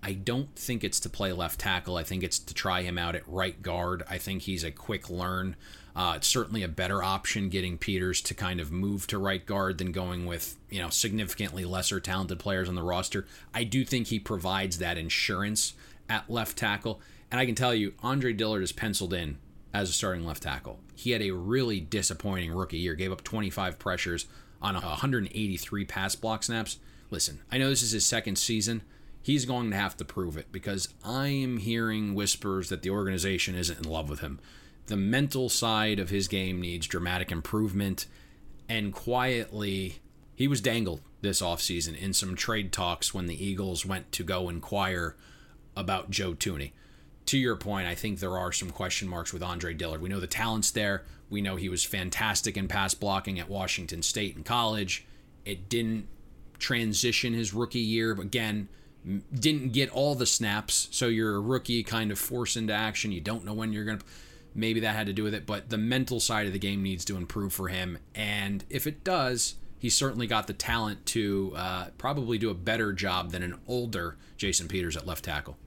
I don't think it's to play left tackle. I think it's to try him out at right guard. I think he's a quick learn. Uh, it's certainly a better option getting Peters to kind of move to right guard than going with you know significantly lesser talented players on the roster. I do think he provides that insurance at left tackle, and I can tell you, Andre Dillard is penciled in as a starting left tackle. He had a really disappointing rookie year, gave up 25 pressures on 183 pass block snaps. Listen, I know this is his second season. He's going to have to prove it because I am hearing whispers that the organization isn't in love with him. The mental side of his game needs dramatic improvement, and quietly, he was dangled this offseason in some trade talks when the Eagles went to go inquire about Joe Thuney to your point, I think there are some question marks with Andre Dillard. We know the talent's there. We know he was fantastic in pass blocking at Washington State in college. It didn't transition his rookie year. Again, didn't get all the snaps, so you're a rookie kind of forced into action. You don't know when you're going to. Maybe that had to do with it, but the mental side of the game needs to improve for him. And if it does, he's certainly got the talent to uh, probably do a better job than an older Jason Peters at left tackle.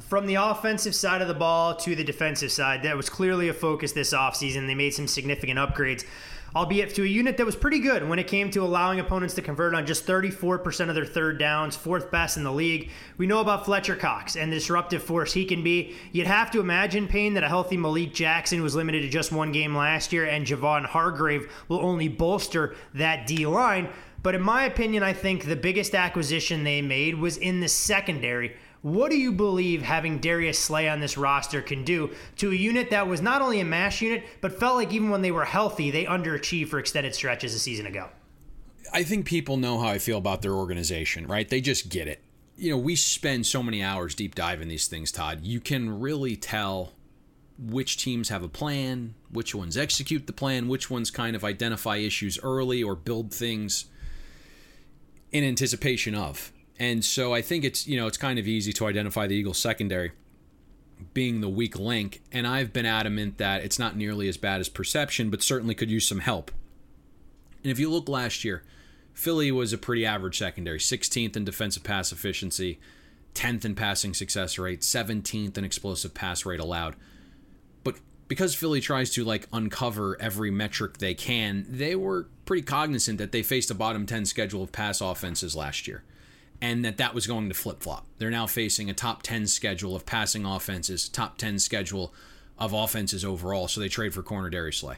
From the offensive side of the ball to the defensive side, that was clearly a focus this offseason. They made some significant upgrades albeit to a unit that was pretty good when it came to allowing opponents to convert on just 34% of their third downs, fourth best in the league. We know about Fletcher Cox and the disruptive force he can be. You'd have to imagine, Payne, that a healthy Malik Jackson was limited to just one game last year, and Javon Hargrave will only bolster that D line. But in my opinion, I think the biggest acquisition they made was in the secondary what do you believe having Darius Slay on this roster can do to a unit that was not only a mash unit, but felt like even when they were healthy, they underachieved for extended stretches a season ago? I think people know how I feel about their organization, right? They just get it. You know, we spend so many hours deep diving these things, Todd. You can really tell which teams have a plan, which ones execute the plan, which ones kind of identify issues early or build things in anticipation of. And so I think it's, you know, it's kind of easy to identify the Eagles secondary being the weak link. And I've been adamant that it's not nearly as bad as perception, but certainly could use some help. And if you look last year, Philly was a pretty average secondary 16th in defensive pass efficiency, 10th in passing success rate, 17th in explosive pass rate allowed. But because Philly tries to like uncover every metric they can, they were pretty cognizant that they faced a bottom 10 schedule of pass offenses last year and that that was going to flip flop. They're now facing a top 10 schedule of passing offenses, top 10 schedule of offenses overall. So they trade for corner Darius Slay.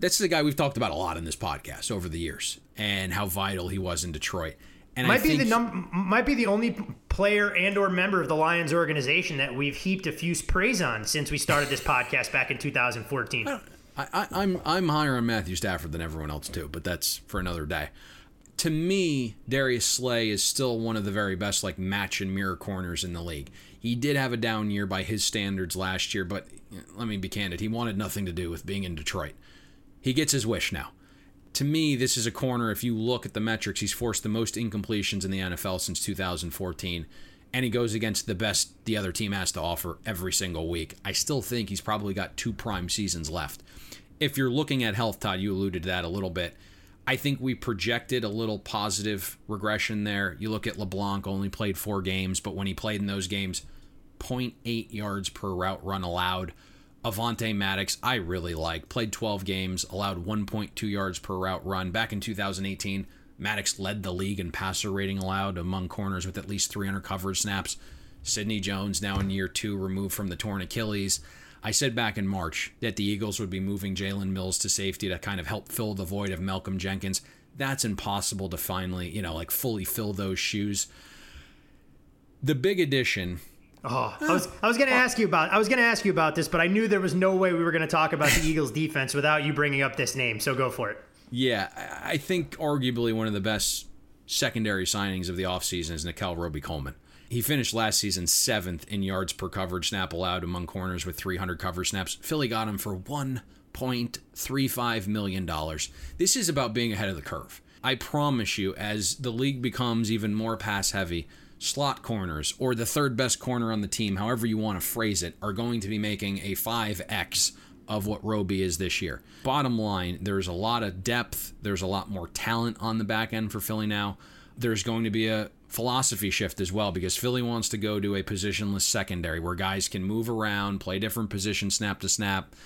That's the guy we've talked about a lot in this podcast over the years and how vital he was in Detroit. And might be the num- might be the only player and or member of the Lions organization that we've heaped a few praise on since we started this podcast back in 2014. I, I, I'm I'm higher on Matthew Stafford than everyone else too, but that's for another day to me, Darius Slay is still one of the very best like match and mirror corners in the league. He did have a down year by his standards last year, but let me be candid, he wanted nothing to do with being in Detroit. He gets his wish now. To me, this is a corner. If you look at the metrics, he's forced the most incompletions in the NFL since 2014, and he goes against the best the other team has to offer every single week. I still think he's probably got two prime seasons left. If you're looking at health, Todd, you alluded to that a little bit I think we projected a little positive regression there. You look at LeBlanc, only played four games, but when he played in those games, 0.8 yards per route run allowed. Avonte Maddox, I really like. Played 12 games, allowed 1.2 yards per route run. Back in 2018, Maddox led the league in passer rating allowed among corners with at least 300 coverage snaps. Sidney Jones, now in year two, removed from the torn Achilles. I said back in March that the Eagles would be moving Jalen Mills to safety to kind of help fill the void of Malcolm Jenkins. That's impossible to finally, you know, like fully fill those shoes. The big addition. Oh, I was I was going to ask you about I was going to ask you about this, but I knew there was no way we were going to talk about the Eagles defense without you bringing up this name. So go for it. Yeah, I think arguably one of the best secondary signings of the offseason is Nickell Robey-Coleman. He finished last season seventh in yards per coverage snap allowed among corners with 300 coverage snaps. Philly got him for $1.35 million. This is about being ahead of the curve. I promise you, as the league becomes even more pass heavy, slot corners or the third best corner on the team, however you want to phrase it, are going to be making a 5x of what Robey is this year. Bottom line, there's a lot of depth, there's a lot more talent on the back end for Philly now. There's going to be a philosophy shift as well because Philly wants to go to a positionless secondary where guys can move around, play different positions snap to snap.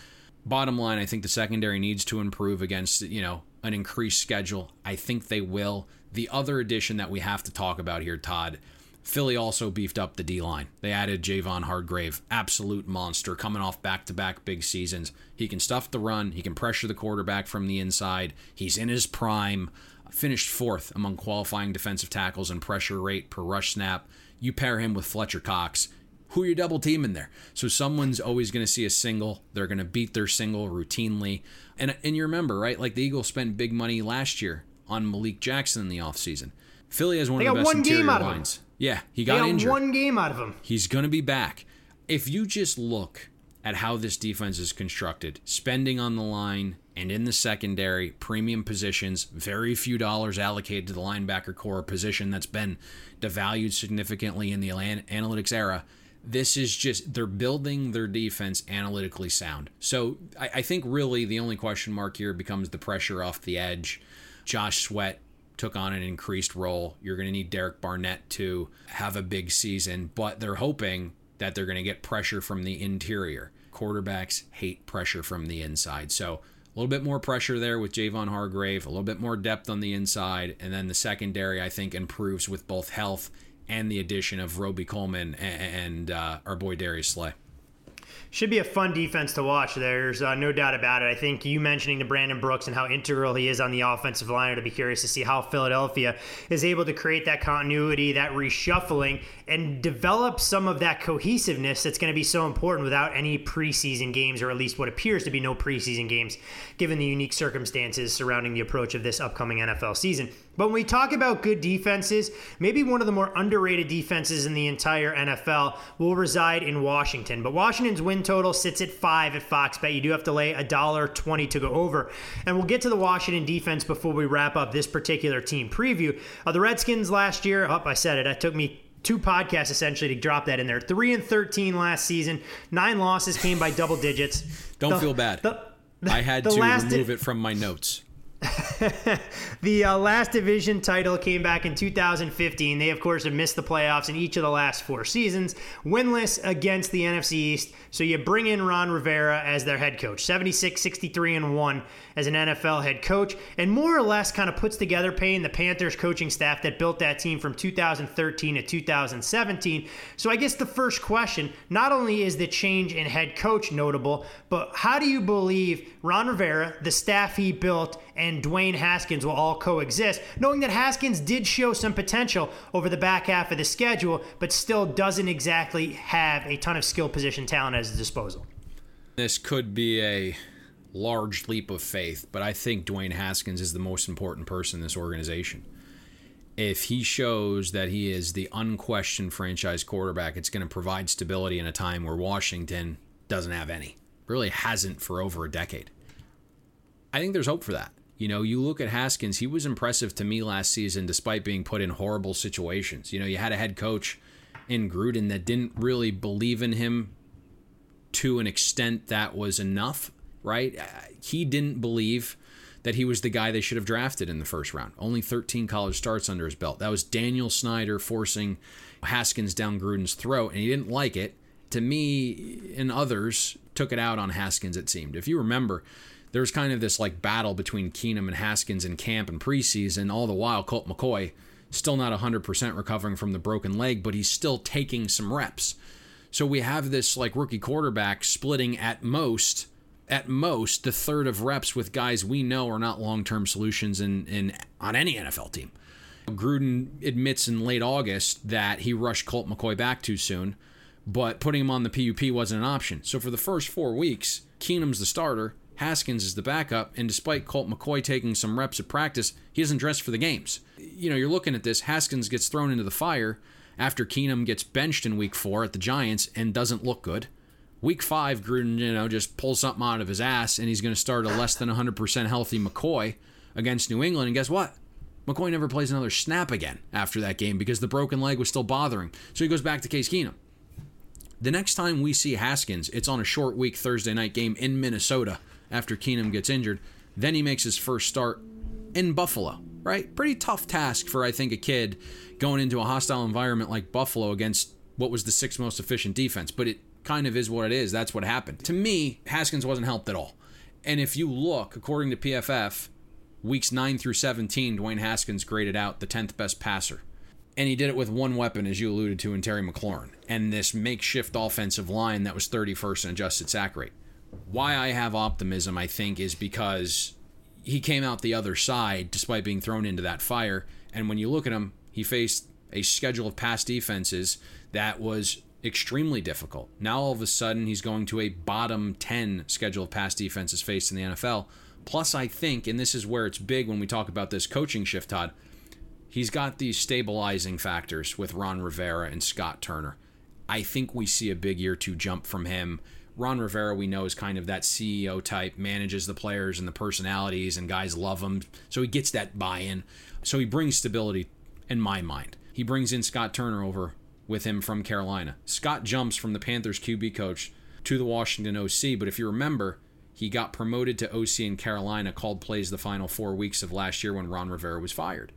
Bottom line, I think the secondary needs to improve against, you know, an increased schedule. I think they will. The other addition that we have to talk about here, Todd, Philly also beefed up the D line. They added Javon Hargrave, absolute monster, coming off back to back big seasons. He can stuff the run, he can pressure the quarterback from the inside. He's in his prime finished fourth among qualifying defensive tackles in pressure rate per rush snap. You pair him with Fletcher Cox, who you're double teaming there. So someone's always going to see a single. They're going to beat their single routinely. And and you remember, right? Like the Eagles spent big money last year on Malik Jackson in the offseason. Philly has one they of the best interior lines. Yeah, he got, they injured. one game out of him. He's going to be back. If you just look at how this defense is constructed, spending on the line and in the secondary, premium positions, very few dollars allocated to the linebacker corps, position that's been devalued significantly in the analytics era. This is just, they're building their defense analytically sound. So I, I think really the only question mark here becomes the pressure off the edge. Josh Sweat took on an increased role. You're going to need Derek Barnett to have a big season, but they're hoping that they're going to get pressure from the interior. Quarterbacks hate pressure from the inside. So a little bit more pressure there with Javon Hargrave, a little bit more depth on the inside, and then the secondary I think improves with both health and the addition of Robey Coleman and, uh, our boy Darius Slay should be a fun defense to watch. There's uh, no doubt about it. I think you mentioning the Brandon Brooks and how integral he is on the offensive line, to be curious to see how Philadelphia is able to create that continuity, that reshuffling, and develop some of that cohesiveness that's going to be so important without any preseason games, or at least what appears to be no preseason games, given the unique circumstances surrounding the approach of this upcoming NFL season. But when we talk about good defenses, maybe one of the more underrated defenses in the entire NFL will reside in Washington. But Washington's win total sits at five at Fox Bet. You do have to lay a dollar twenty to go over. And we'll get to the Washington defense before we wrap up this particular team preview. Uh, the Redskins last year, oh, I said it, that took me two podcasts essentially to drop that in there. Three and thirteen last season. Nine losses came by double digits. Don't the, feel bad. The, the, I had to remove di- it from my notes. the uh, last division title came back in 2015. They, of course, have missed the playoffs in each of the last four seasons, winless against the NFC East. So you bring in Ron Rivera as their head coach, 76, 63, and 1 as an NFL head coach, and more or less kind of puts together Payne the Panthers coaching staff that built that team from 2013 to 2017. So I guess the first question not only is the change in head coach notable, but how do you believe Ron Rivera, the staff he built, and Dwayne Haskins will all coexist, knowing that Haskins did show some potential over the back half of the schedule, but still doesn't exactly have a ton of skill position talent at his disposal? This could be a large leap of faith, but I think Dwayne Haskins is the most important person in this organization. If he shows that he is the unquestioned franchise quarterback, it's going to provide stability in a time where Washington doesn't have any. Really hasn't for over a decade. I think there's hope for that. You know, you look at Haskins, he was impressive to me last season despite being put in horrible situations. You know, you had a head coach in Gruden that didn't really believe in him to an extent that was enough right? Uh, he didn't believe that he was the guy they should have drafted in the first round. Only 13 college starts under his belt. That was Daniel Snyder forcing Haskins down Gruden's throat, and he didn't like it. To me and others, took it out on Haskins, it seemed. If you remember, there was kind of this like battle between Keenum and Haskins in camp and preseason. All the while, Colt McCoy still not 100% recovering from the broken leg, but he's still taking some reps. So we have this like rookie quarterback splitting at most at most the third of reps with guys we know are not long-term solutions in, in on any NFL team. Gruden admits in late August that he rushed Colt McCoy back too soon, but putting him on the PUP wasn't an option. So for the first four weeks, Keenum's the starter, Haskins is the backup, and despite Colt McCoy taking some reps at practice, he isn't dressed for the games. You know, you're looking at this, Haskins gets thrown into the fire after Keenum gets benched in week four at the Giants and doesn't look good. Week five, Gruden, you know, just pulls something out of his ass, and he's going to start a less than 100% healthy McCoy against New England. And guess what? McCoy never plays another snap again after that game because the broken leg was still bothering. So he goes back to Case Keenum. The next time we see Haskins, it's on a short week Thursday night game in Minnesota after Keenum gets injured. Then he makes his first start in Buffalo, right? Pretty tough task for, I think, a kid going into a hostile environment like Buffalo against what was the sixth most efficient defense. But it kind of is what it is. That's what happened. To me, Haskins wasn't helped at all. And if you look, according to PFF, weeks 9 through 17, Dwayne Haskins graded out the 10th best passer. And he did it with one weapon, as you alluded to, in Terry McLaurin, and this makeshift offensive line that was 31st in adjusted sack rate. Why I have optimism, I think, is because he came out the other side despite being thrown into that fire. And when you look at him, he faced a schedule of past defenses that was extremely difficult. Now all of a sudden he's going to a bottom 10 schedule of pass defenses faced in the NFL. Plus, I think, and this is where it's big when we talk about this coaching shift, Todd, he's got these stabilizing factors with Ron Rivera and Scott Turner. I think we see a big year two jump from him. Ron Rivera, we know, is kind of that CEO type, manages the players and the personalities, and guys love him. So he gets that buy in. So he brings stability in my mind. He brings in Scott Turner over with him from Carolina. Scott jumps from the Panthers QB coach to the Washington OC, but if you remember, he got promoted to OC in Carolina, called plays the final four weeks of last year when Ron Rivera was fired.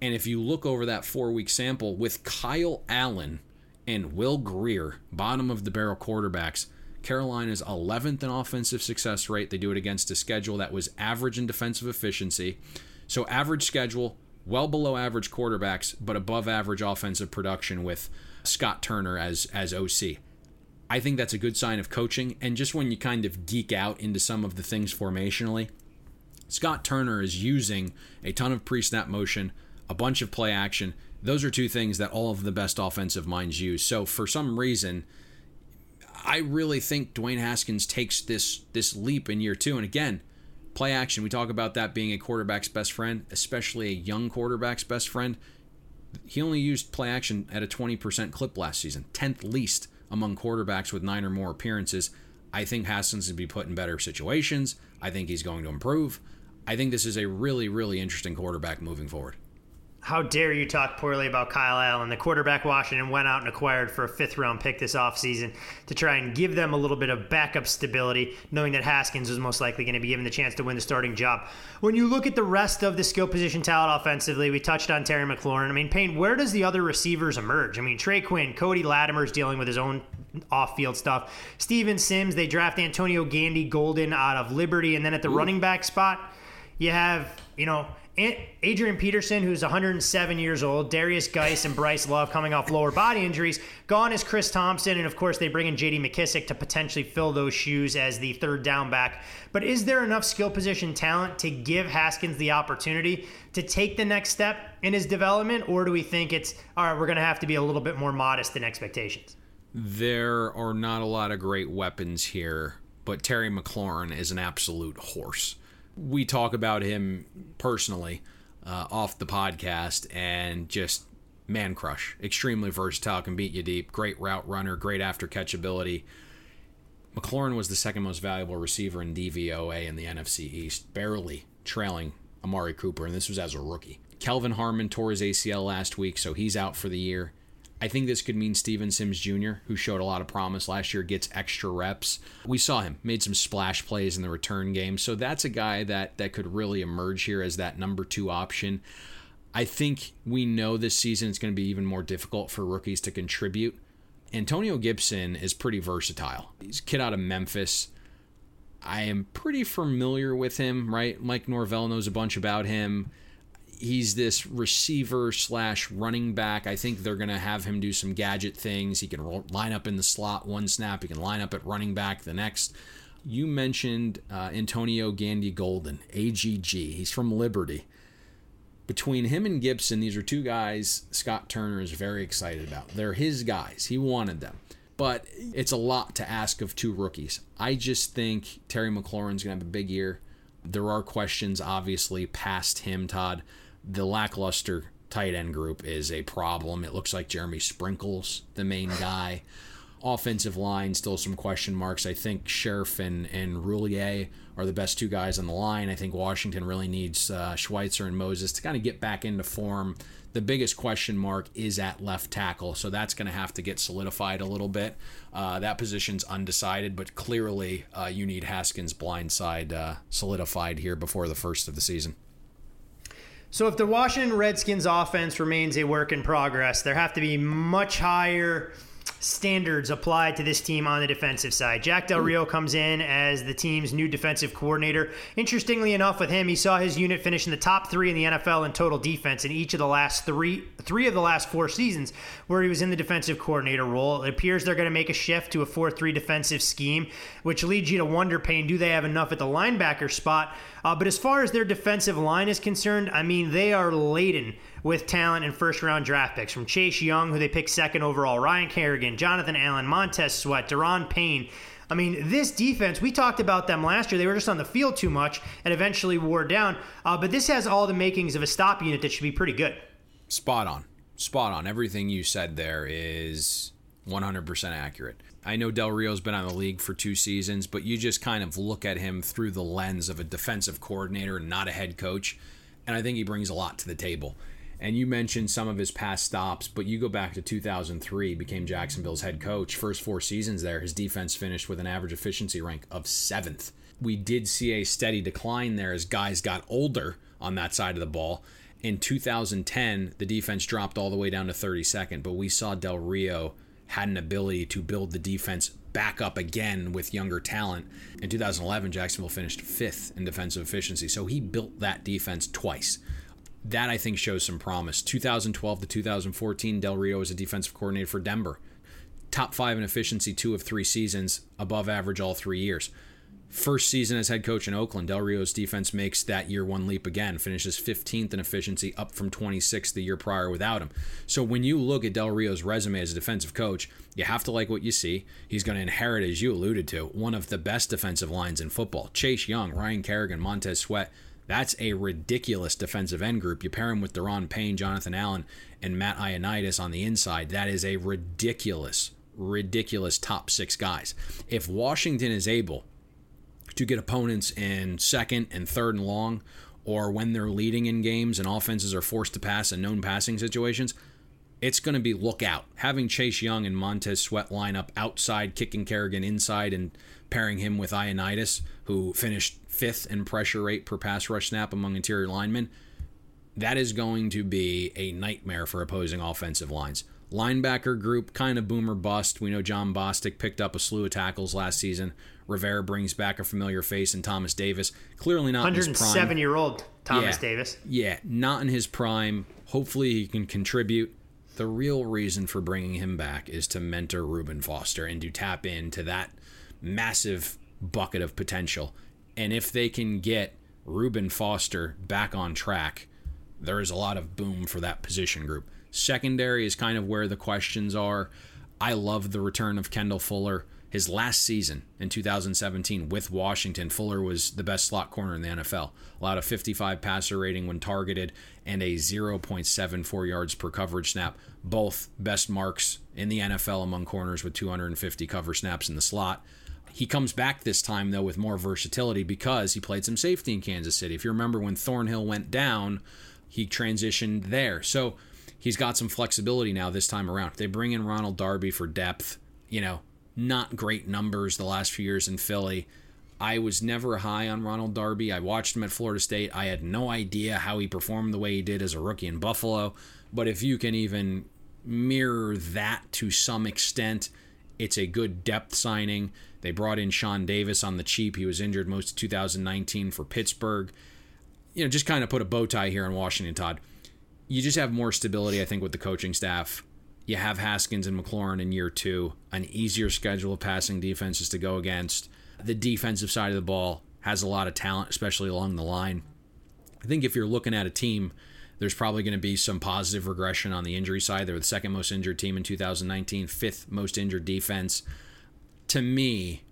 And if you look over that four week sample with Kyle Allen and Will Grier, bottom of the barrel quarterbacks, Carolina's 11th in offensive success rate. They do it against a schedule that was average in defensive efficiency. So, average schedule, well below average quarterbacks, but above average offensive production with Scott Turner as, as OC. I think that's a good sign of coaching. And just when you kind of geek out into some of the things formationally, Scott Turner is using a ton of pre snap motion, a bunch of play action. Those are two things that all of the best offensive minds use. So for some reason, I really think Dwayne Haskins takes this this leap in year two. And again, play action. We talk about that being a quarterback's best friend, especially a young quarterback's best friend. He only used play action at a 20% clip last season, 10th least among quarterbacks with nine or more appearances. I think Haskins would be put in better situations. I think he's going to improve. I think this is a really, really interesting quarterback moving forward. How dare you talk poorly about Kyle Allen? The quarterback Washington went out and acquired for a fifth round pick this offseason to try and give them a little bit of backup stability, knowing that Haskins was most likely going to be given the chance to win the starting job. When you look at the rest of the skill position talent offensively, we touched on Terry McLaurin. I mean, Payne, where does the other receivers emerge? I mean, Trey Quinn, Cody Latimer's dealing with his own off field stuff. Steven Sims, they draft Antonio Gandy Golden out of Liberty. And then at the Ooh. running back spot, you have, you know, Adrian Peterson, who's 107 years old, Darius Guice and Bryce Love coming off lower body injuries. Gone is Chris Thompson, and of course they bring in J.D. McKissic to potentially fill those shoes as the third down back. But is there enough skill position talent to give Haskins the opportunity to take the next step in his development, or do we think it's all right? We're going to have to be a little bit more modest in expectations. There are not a lot of great weapons here, but Terry McLaurin is an absolute horse we talk about him personally uh, off the podcast and just man crush. Extremely versatile, can beat you deep, great route runner, great after catch ability. McLaurin was the second most valuable receiver in DVOA in the NFC East, barely trailing Amari Cooper, and this was as a rookie. Kelvin Harmon tore his ACL last week, so he's out for the year. I think this could mean Steven Sims Jr., who showed a lot of promise last year, gets extra reps. We saw him made some splash plays in the return game, so that's a guy that that could really emerge here as that number two option. I think we know this season it's going to be even more difficult for rookies to contribute. Antonio Gibson is pretty versatile. He's kid out of Memphis. I am pretty familiar with him, right? Mike Norvell knows a bunch about him he's this receiver slash running back. I think they're going to have him do some gadget things. He can line up in the slot one snap. He can line up at running back the next. You mentioned uh, Antonio Gandy Golden, AGG. He's from Liberty. Between him and Gibson, these are two guys Scott Turner is very excited about. They're his guys. He wanted them. But it's a lot to ask of two rookies. I just think Terry McLaurin's going to have a big year. There are questions, obviously, past him, Todd the lackluster tight end group is a problem. It looks like Jeremy Sprinkle's, the main guy. Offensive line, still some question marks. I think Scherff and, and Roullier are the best two guys on the line. I think Washington really needs uh, Schweitzer and Moses to kind of get back into form. The biggest question mark is at left tackle, so that's going to have to get solidified a little bit. Uh, that position's undecided, but clearly uh, you need Haskins' blind side uh, solidified here before the first of the season. So if the Washington Redskins offense remains a work in progress, there have to be much higher standards applied to this team on the defensive side. Jack Del Rio comes in as the team's new defensive coordinator. Interestingly enough, with him, he saw his unit finish in the top three in the NFL in total defense in each of the last three three of the last four seasons where he was in the defensive coordinator role. It appears they're going to make a shift to a 4-3 defensive scheme, which leads you to wonder, Payne, do they have enough at the linebacker spot? Uh, but as far as their defensive line is concerned, I mean, they are laden with talent and first round draft picks from Chase Young, who they picked second overall, Ryan Kerrigan, Jonathan Allen, Montez Sweat, Da'Ron Payne. I mean, this defense, we talked about them last year. They were just on the field too much and eventually wore down. Uh, but this has all the makings of a stop unit that should be pretty good. Spot on. Spot on. Everything you said there is 100% accurate. I know Del Rio's been on the league for two seasons, but you just kind of look at him through the lens of a defensive coordinator, and not a head coach. And I think he brings a lot to the table. And you mentioned some of his past stops, but you go back to 2003, became Jacksonville's head coach. First four seasons there, his defense finished with an average efficiency rank of seventh. We did see a steady decline there as guys got older on that side of the ball. In 2010, the defense dropped all the way down to 32nd, but we saw Del Rio had an ability to build the defense back up again with younger talent. In 2011, Jacksonville finished fifth in defensive efficiency, so he built that defense twice. That I think shows some promise. 2012 to 2014, Del Rio was a defensive coordinator for Denver. Top five in efficiency two of three seasons, above average all three years. First season as head coach in Oakland, Del Rio's defense makes that year one leap again, finishes 15th in efficiency, up from 26th the year prior without him. So when you look at Del Rio's resume as a defensive coach, you have to like what you see. He's going to inherit, as you alluded to, one of the best defensive lines in football. Chase Young, Ryan Kerrigan, Montez Sweat. That's a ridiculous defensive end group. You pair him with Da'Ron Payne, Jonathan Allen, and Matt Ioannidis on the inside. That is a ridiculous, ridiculous top six guys. If Washington is able to get opponents in second and third and long, or when they're leading in games and offenses are forced to pass in known passing situations, it's going to be look out. Having Chase Young and Montez Sweat line up outside, kicking Kerrigan inside, and pairing him with Ioannidis, who finished fifth in pressure rate per pass rush snap among interior linemen, that is going to be a nightmare for opposing offensive lines. Linebacker group, kind of boomer bust. We know Jon Bostic picked up a slew of tackles last season. Rivera brings back a familiar face in Thomas Davis. Clearly not 107 year old Thomas yeah, Davis. Yeah, not in his prime. Hopefully he can contribute. The real reason for bringing him back is to mentor Reuben Foster and to tap into that massive bucket of potential. And if they can get Reuben Foster back on track, there is a lot of boom for that position group. Secondary is kind of where the questions are. I love the return of Kendall Fuller. His last season in 2017 with Washington, Fuller was the best slot corner in the NFL. Allowed a 55 passer rating when targeted and a 0.74 yards per coverage snap. Both best marks in the NFL among corners with 250 cover snaps in the slot. He comes back this time, though, with more versatility because he played some safety in Kansas City. If you remember when Thornhill went down, he transitioned there. So he's got some flexibility now this time around. They bring in Ronald Darby for depth. You know, not great numbers the last few years in Philly. I was never high on Ronald Darby. I watched him at Florida State. I had no idea how he performed the way he did as a rookie in Buffalo. But if you can even mirror that to some extent, it's a good depth signing. They brought in Sean Davis on the cheap. He was injured most of 2019 for Pittsburgh. You know, just kind of put a bow tie here in Washington, Todd. You just have more stability, I think, with the coaching staff you have Haskins and McLaurin in year two, an easier schedule of passing defenses to go against. The defensive side of the ball has a lot of talent, especially along the line. I think if you're looking at a team, there's probably going to be some positive regression on the injury side. They're the second most injured team in 2019, fifth most injured defense. To me,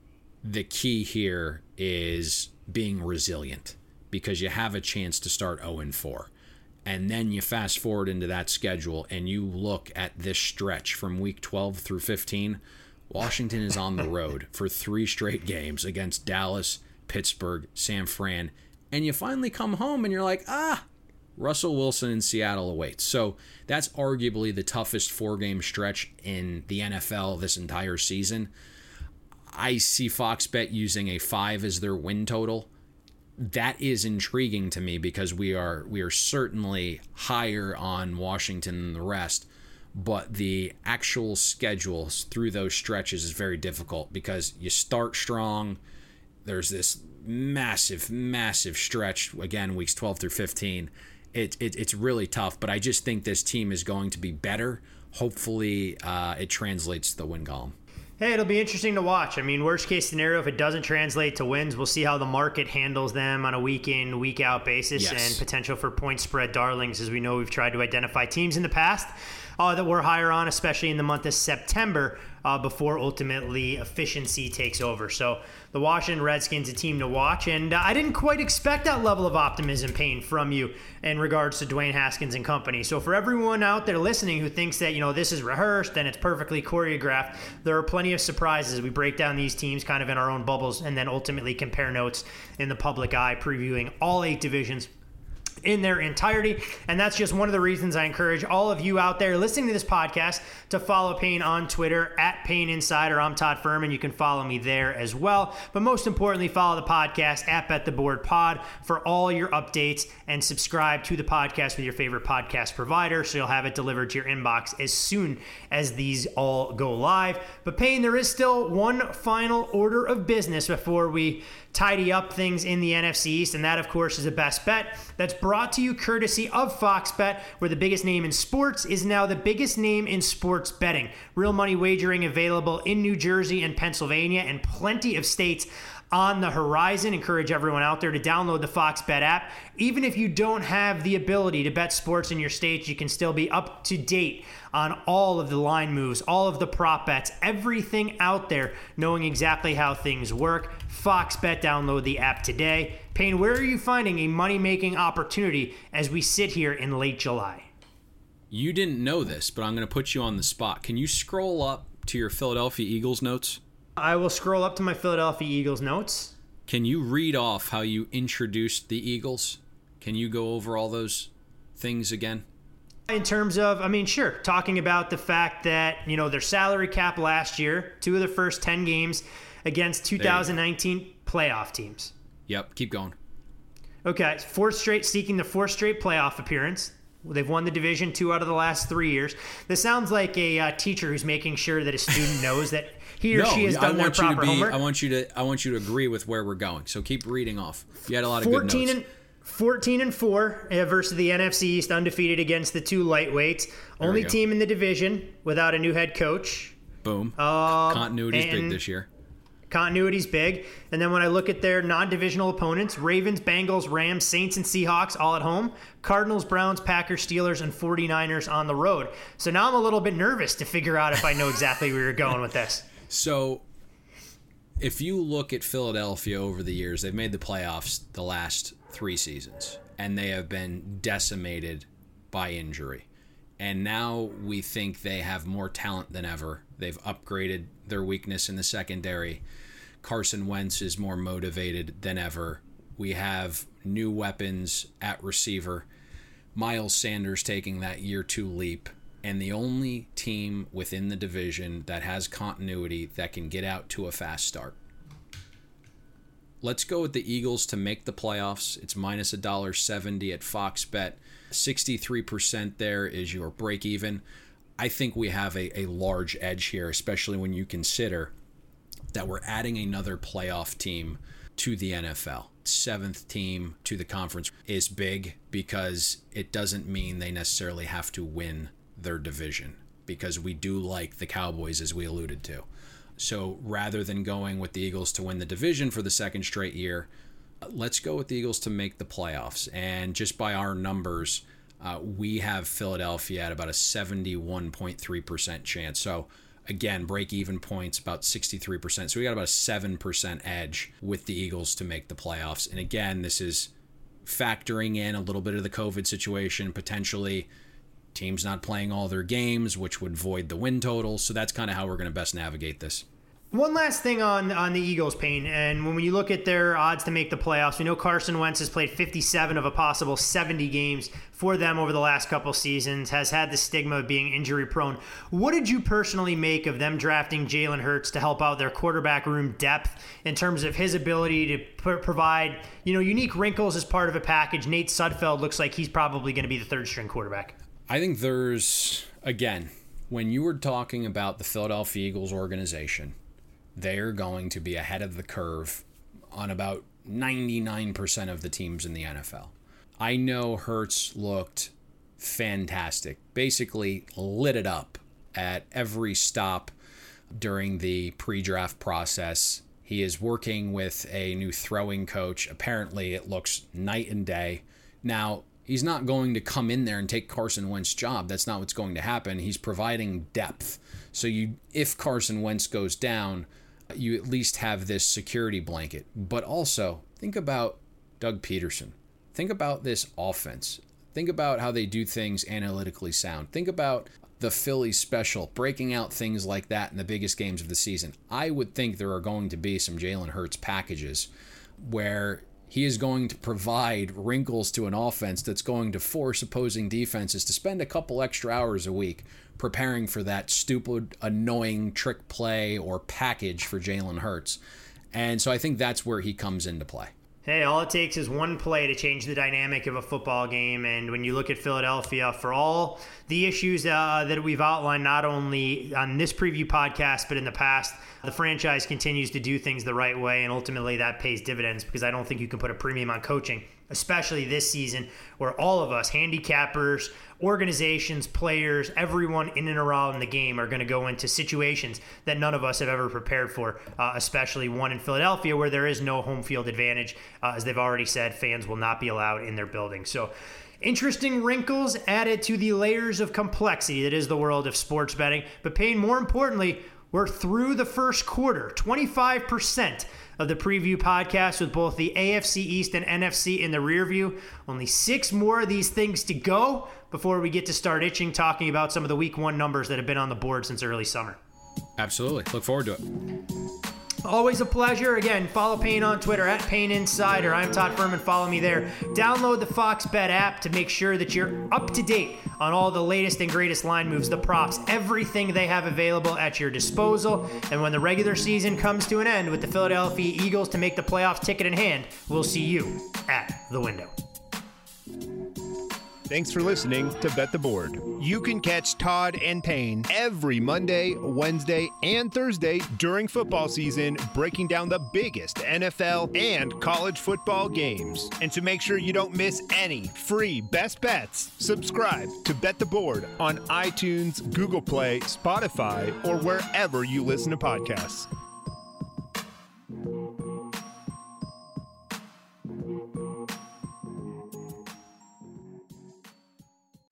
the key here is being resilient because you have a chance to start 0 4 and then you fast forward into that schedule and you look at this stretch from week 12 through 15 washington is on the road for three straight games against dallas pittsburgh san fran. And you finally come home and you're like ah russell wilson in seattle awaits. So that's arguably the toughest four game stretch in the nfl this entire season i see fox bet using a five as their win total that is intriguing to me because we are we are certainly higher on Washington than the rest, but the actual schedules through those stretches is very difficult because you start strong. There's this massive, massive stretch again, weeks 12 through 15. It, it it's really tough, but I just think this team is going to be better. Hopefully, uh, it translates to the win column. Hey, it'll be interesting to watch. I mean, worst case scenario, if it doesn't translate to wins, we'll see how the market handles them on a week in, week out basis yes. and potential for point spread darlings. As we know, we've tried to identify teams in the past uh, that we're higher on, especially in the month of September. Uh, before ultimately efficiency takes over. So the Washington Redskins, a team to watch. And uh, I didn't quite expect that level of optimism, Payne, from you in regards to Dwayne Haskins and company. So for everyone out there listening who thinks that, you know, this is rehearsed and it's perfectly choreographed, there are plenty of surprises. We break down these teams kind of in our own bubbles and then ultimately compare notes in the public eye, previewing all eight divisions in their entirety. And that's just one of the reasons I encourage all of you out there listening to this podcast to follow Payne on Twitter at Payne Insider. I'm Todd Fuhrman. You can follow me there as well. But most importantly, follow the podcast at Bet the Board Pod for all your updates and subscribe to the podcast with your favorite podcast provider so you'll have it delivered to your inbox as soon as these all go live. But Payne, there is still one final order of business before we tidy up things in the NFC East, and that, of course, is a best bet that's brought to you courtesy of Fox Bet, where the biggest name in sports is now the biggest name in sports betting. Real money wagering available in New Jersey and Pennsylvania, and plenty of states on the horizon. Encourage everyone out there to download the Fox Bet app. Even if you don't have the ability to bet sports in your state, you can still be up to date on all of the line moves, all of the prop bets, everything out there, knowing exactly how things work. Fox Bet, download the app today. Payne, where are you finding a money making opportunity as we sit here in late July? You didn't know this, but I'm going to put you on the spot. Can you scroll up to your Philadelphia Eagles notes? I will scroll up to my Philadelphia Eagles notes. Can you read off how you introduced the Eagles? Can you go over all those things again? In terms of, I mean, sure, talking about the fact that, you know, their salary cap last year, two of the first 10 games against 2019 playoff teams. Yep, keep going. Okay, fourth straight, seeking the fourth straight playoff appearance. They've won the division two out of the last three years. This sounds like a uh, teacher who's making sure that a student knows that he or no, she has done I their want you to proper be, homework. I want you to. I want you to agree with where we're going. So keep reading off. You had a lot of good 14 notes. and 14 and 4 uh, versus the NFC East undefeated against the two lightweights. There Only team in the division without a new head coach. Boom. Um, Continuity's big this year. Continuity's big. And then when I look at their non-divisional opponents, Ravens, Bengals, Rams, Saints and Seahawks all at home, Cardinals, Browns, Packers, Steelers and 49ers on the road. So now I'm a little bit nervous to figure out if I know exactly where you're going with this. So, if you look at Philadelphia over the years, they've made the playoffs the last three seasons, and they have been decimated by injury. And now we think they have more talent than ever. They've upgraded their weakness in the secondary. Carson Wentz is more motivated than ever. We have new weapons at receiver. Miles Sanders taking that year two leap. And the only team within the division that has continuity that can get out to a fast start. Let's go with the Eagles to make the playoffs. It's minus $1.70 at Fox Bet. 63% there is your break even. I think we have a, a large edge here, especially when you consider that we're adding another playoff team to the NFL. Seventh team to the conference is big because it doesn't mean they necessarily have to win their division because we do like the Cowboys, as we alluded to. So rather than going with the Eagles to win the division for the second straight year, uh, let's go with the Eagles to make the playoffs. And just by our numbers, uh, we have Philadelphia at about a 71.3% chance. So again, break even points about 63%. So we got about a 7% edge with the Eagles to make the playoffs. And again, this is factoring in a little bit of the COVID situation, potentially teams not playing all their games, which would void the win total. So that's kind of how we're going to best navigate this. One last thing on on the Eagles, Payne, and when you look at their odds to make the playoffs, we know Carson Wentz has played 57 of a possible 70 games for them over the last couple seasons, has had the stigma of being injury prone. What did you personally make of them drafting Jalen Hurts to help out their quarterback room depth in terms of his ability to p- provide, you know, unique wrinkles as part of a package? Nate Sudfeld looks like he's probably going to be the third string quarterback. I think there's, again, when you were talking about the Philadelphia Eagles organization, they're going to be ahead of the curve on about 99% of the teams in the NFL. I know Hurts looked fantastic, basically lit it up at every stop during the pre draft process. He is working with a new throwing coach. Apparently, it looks night and day. Now, he's not going to come in there and take Carson Wentz's job. That's not what's going to happen. He's providing depth. So you, if Carson Wentz goes down, you at least have this security blanket. But also think about Doug Pederson. Think about this offense. Think about how they do things analytically sound. Think about the Philly special, breaking out things like that in the biggest games of the season. I would think there are going to be some Jalen Hurts packages where he is going to provide wrinkles to an offense that's going to force opposing defenses to spend a couple extra hours a week preparing for that stupid, annoying trick play or package for Jalen Hurts. And so I think that's where he comes into play. Hey, all it takes is one play to change the dynamic of a football game. And when you look at Philadelphia, for all the issues uh, that we've outlined, not only on this preview podcast, but in the past, the franchise continues to do things the right way. And ultimately, that pays dividends because I don't think you can put a premium on coaching, especially this season, where all of us, handicappers, organizations, players, everyone in and around the game are going to go into situations that none of us have ever prepared for, uh, especially one in Philadelphia where there is no home field advantage. Uh, as they've already said, fans will not be allowed in their building. So, Interesting wrinkles added to the layers of complexity that is the world of sports betting. But Payne, more importantly, we're through the first quarter. 25% of the preview podcast with both the AFC East and NFC in the rear view. Only six more of these things to go before we get to start itching talking about some of the week one numbers that have been on the board since early summer. Absolutely. Look forward to it. Always a pleasure. Again, follow Payne on Twitter at Payne Insider. I'm Todd Fuhrman. Follow me there. Download the Fox Bet app to make sure that you're up to date on all the latest and greatest line moves, the props, everything they have available at your disposal. And when the regular season comes to an end with the Philadelphia Eagles to make the playoffs ticket in hand, we'll see you at the window. Thanks for listening to Bet the Board. You can catch Todd and Payne every Monday, Wednesday, and Thursday during football season, breaking down the biggest NFL and college football games. And to make sure you don't miss any free best bets, subscribe to Bet the Board on iTunes, Google Play, Spotify, or wherever you listen to podcasts.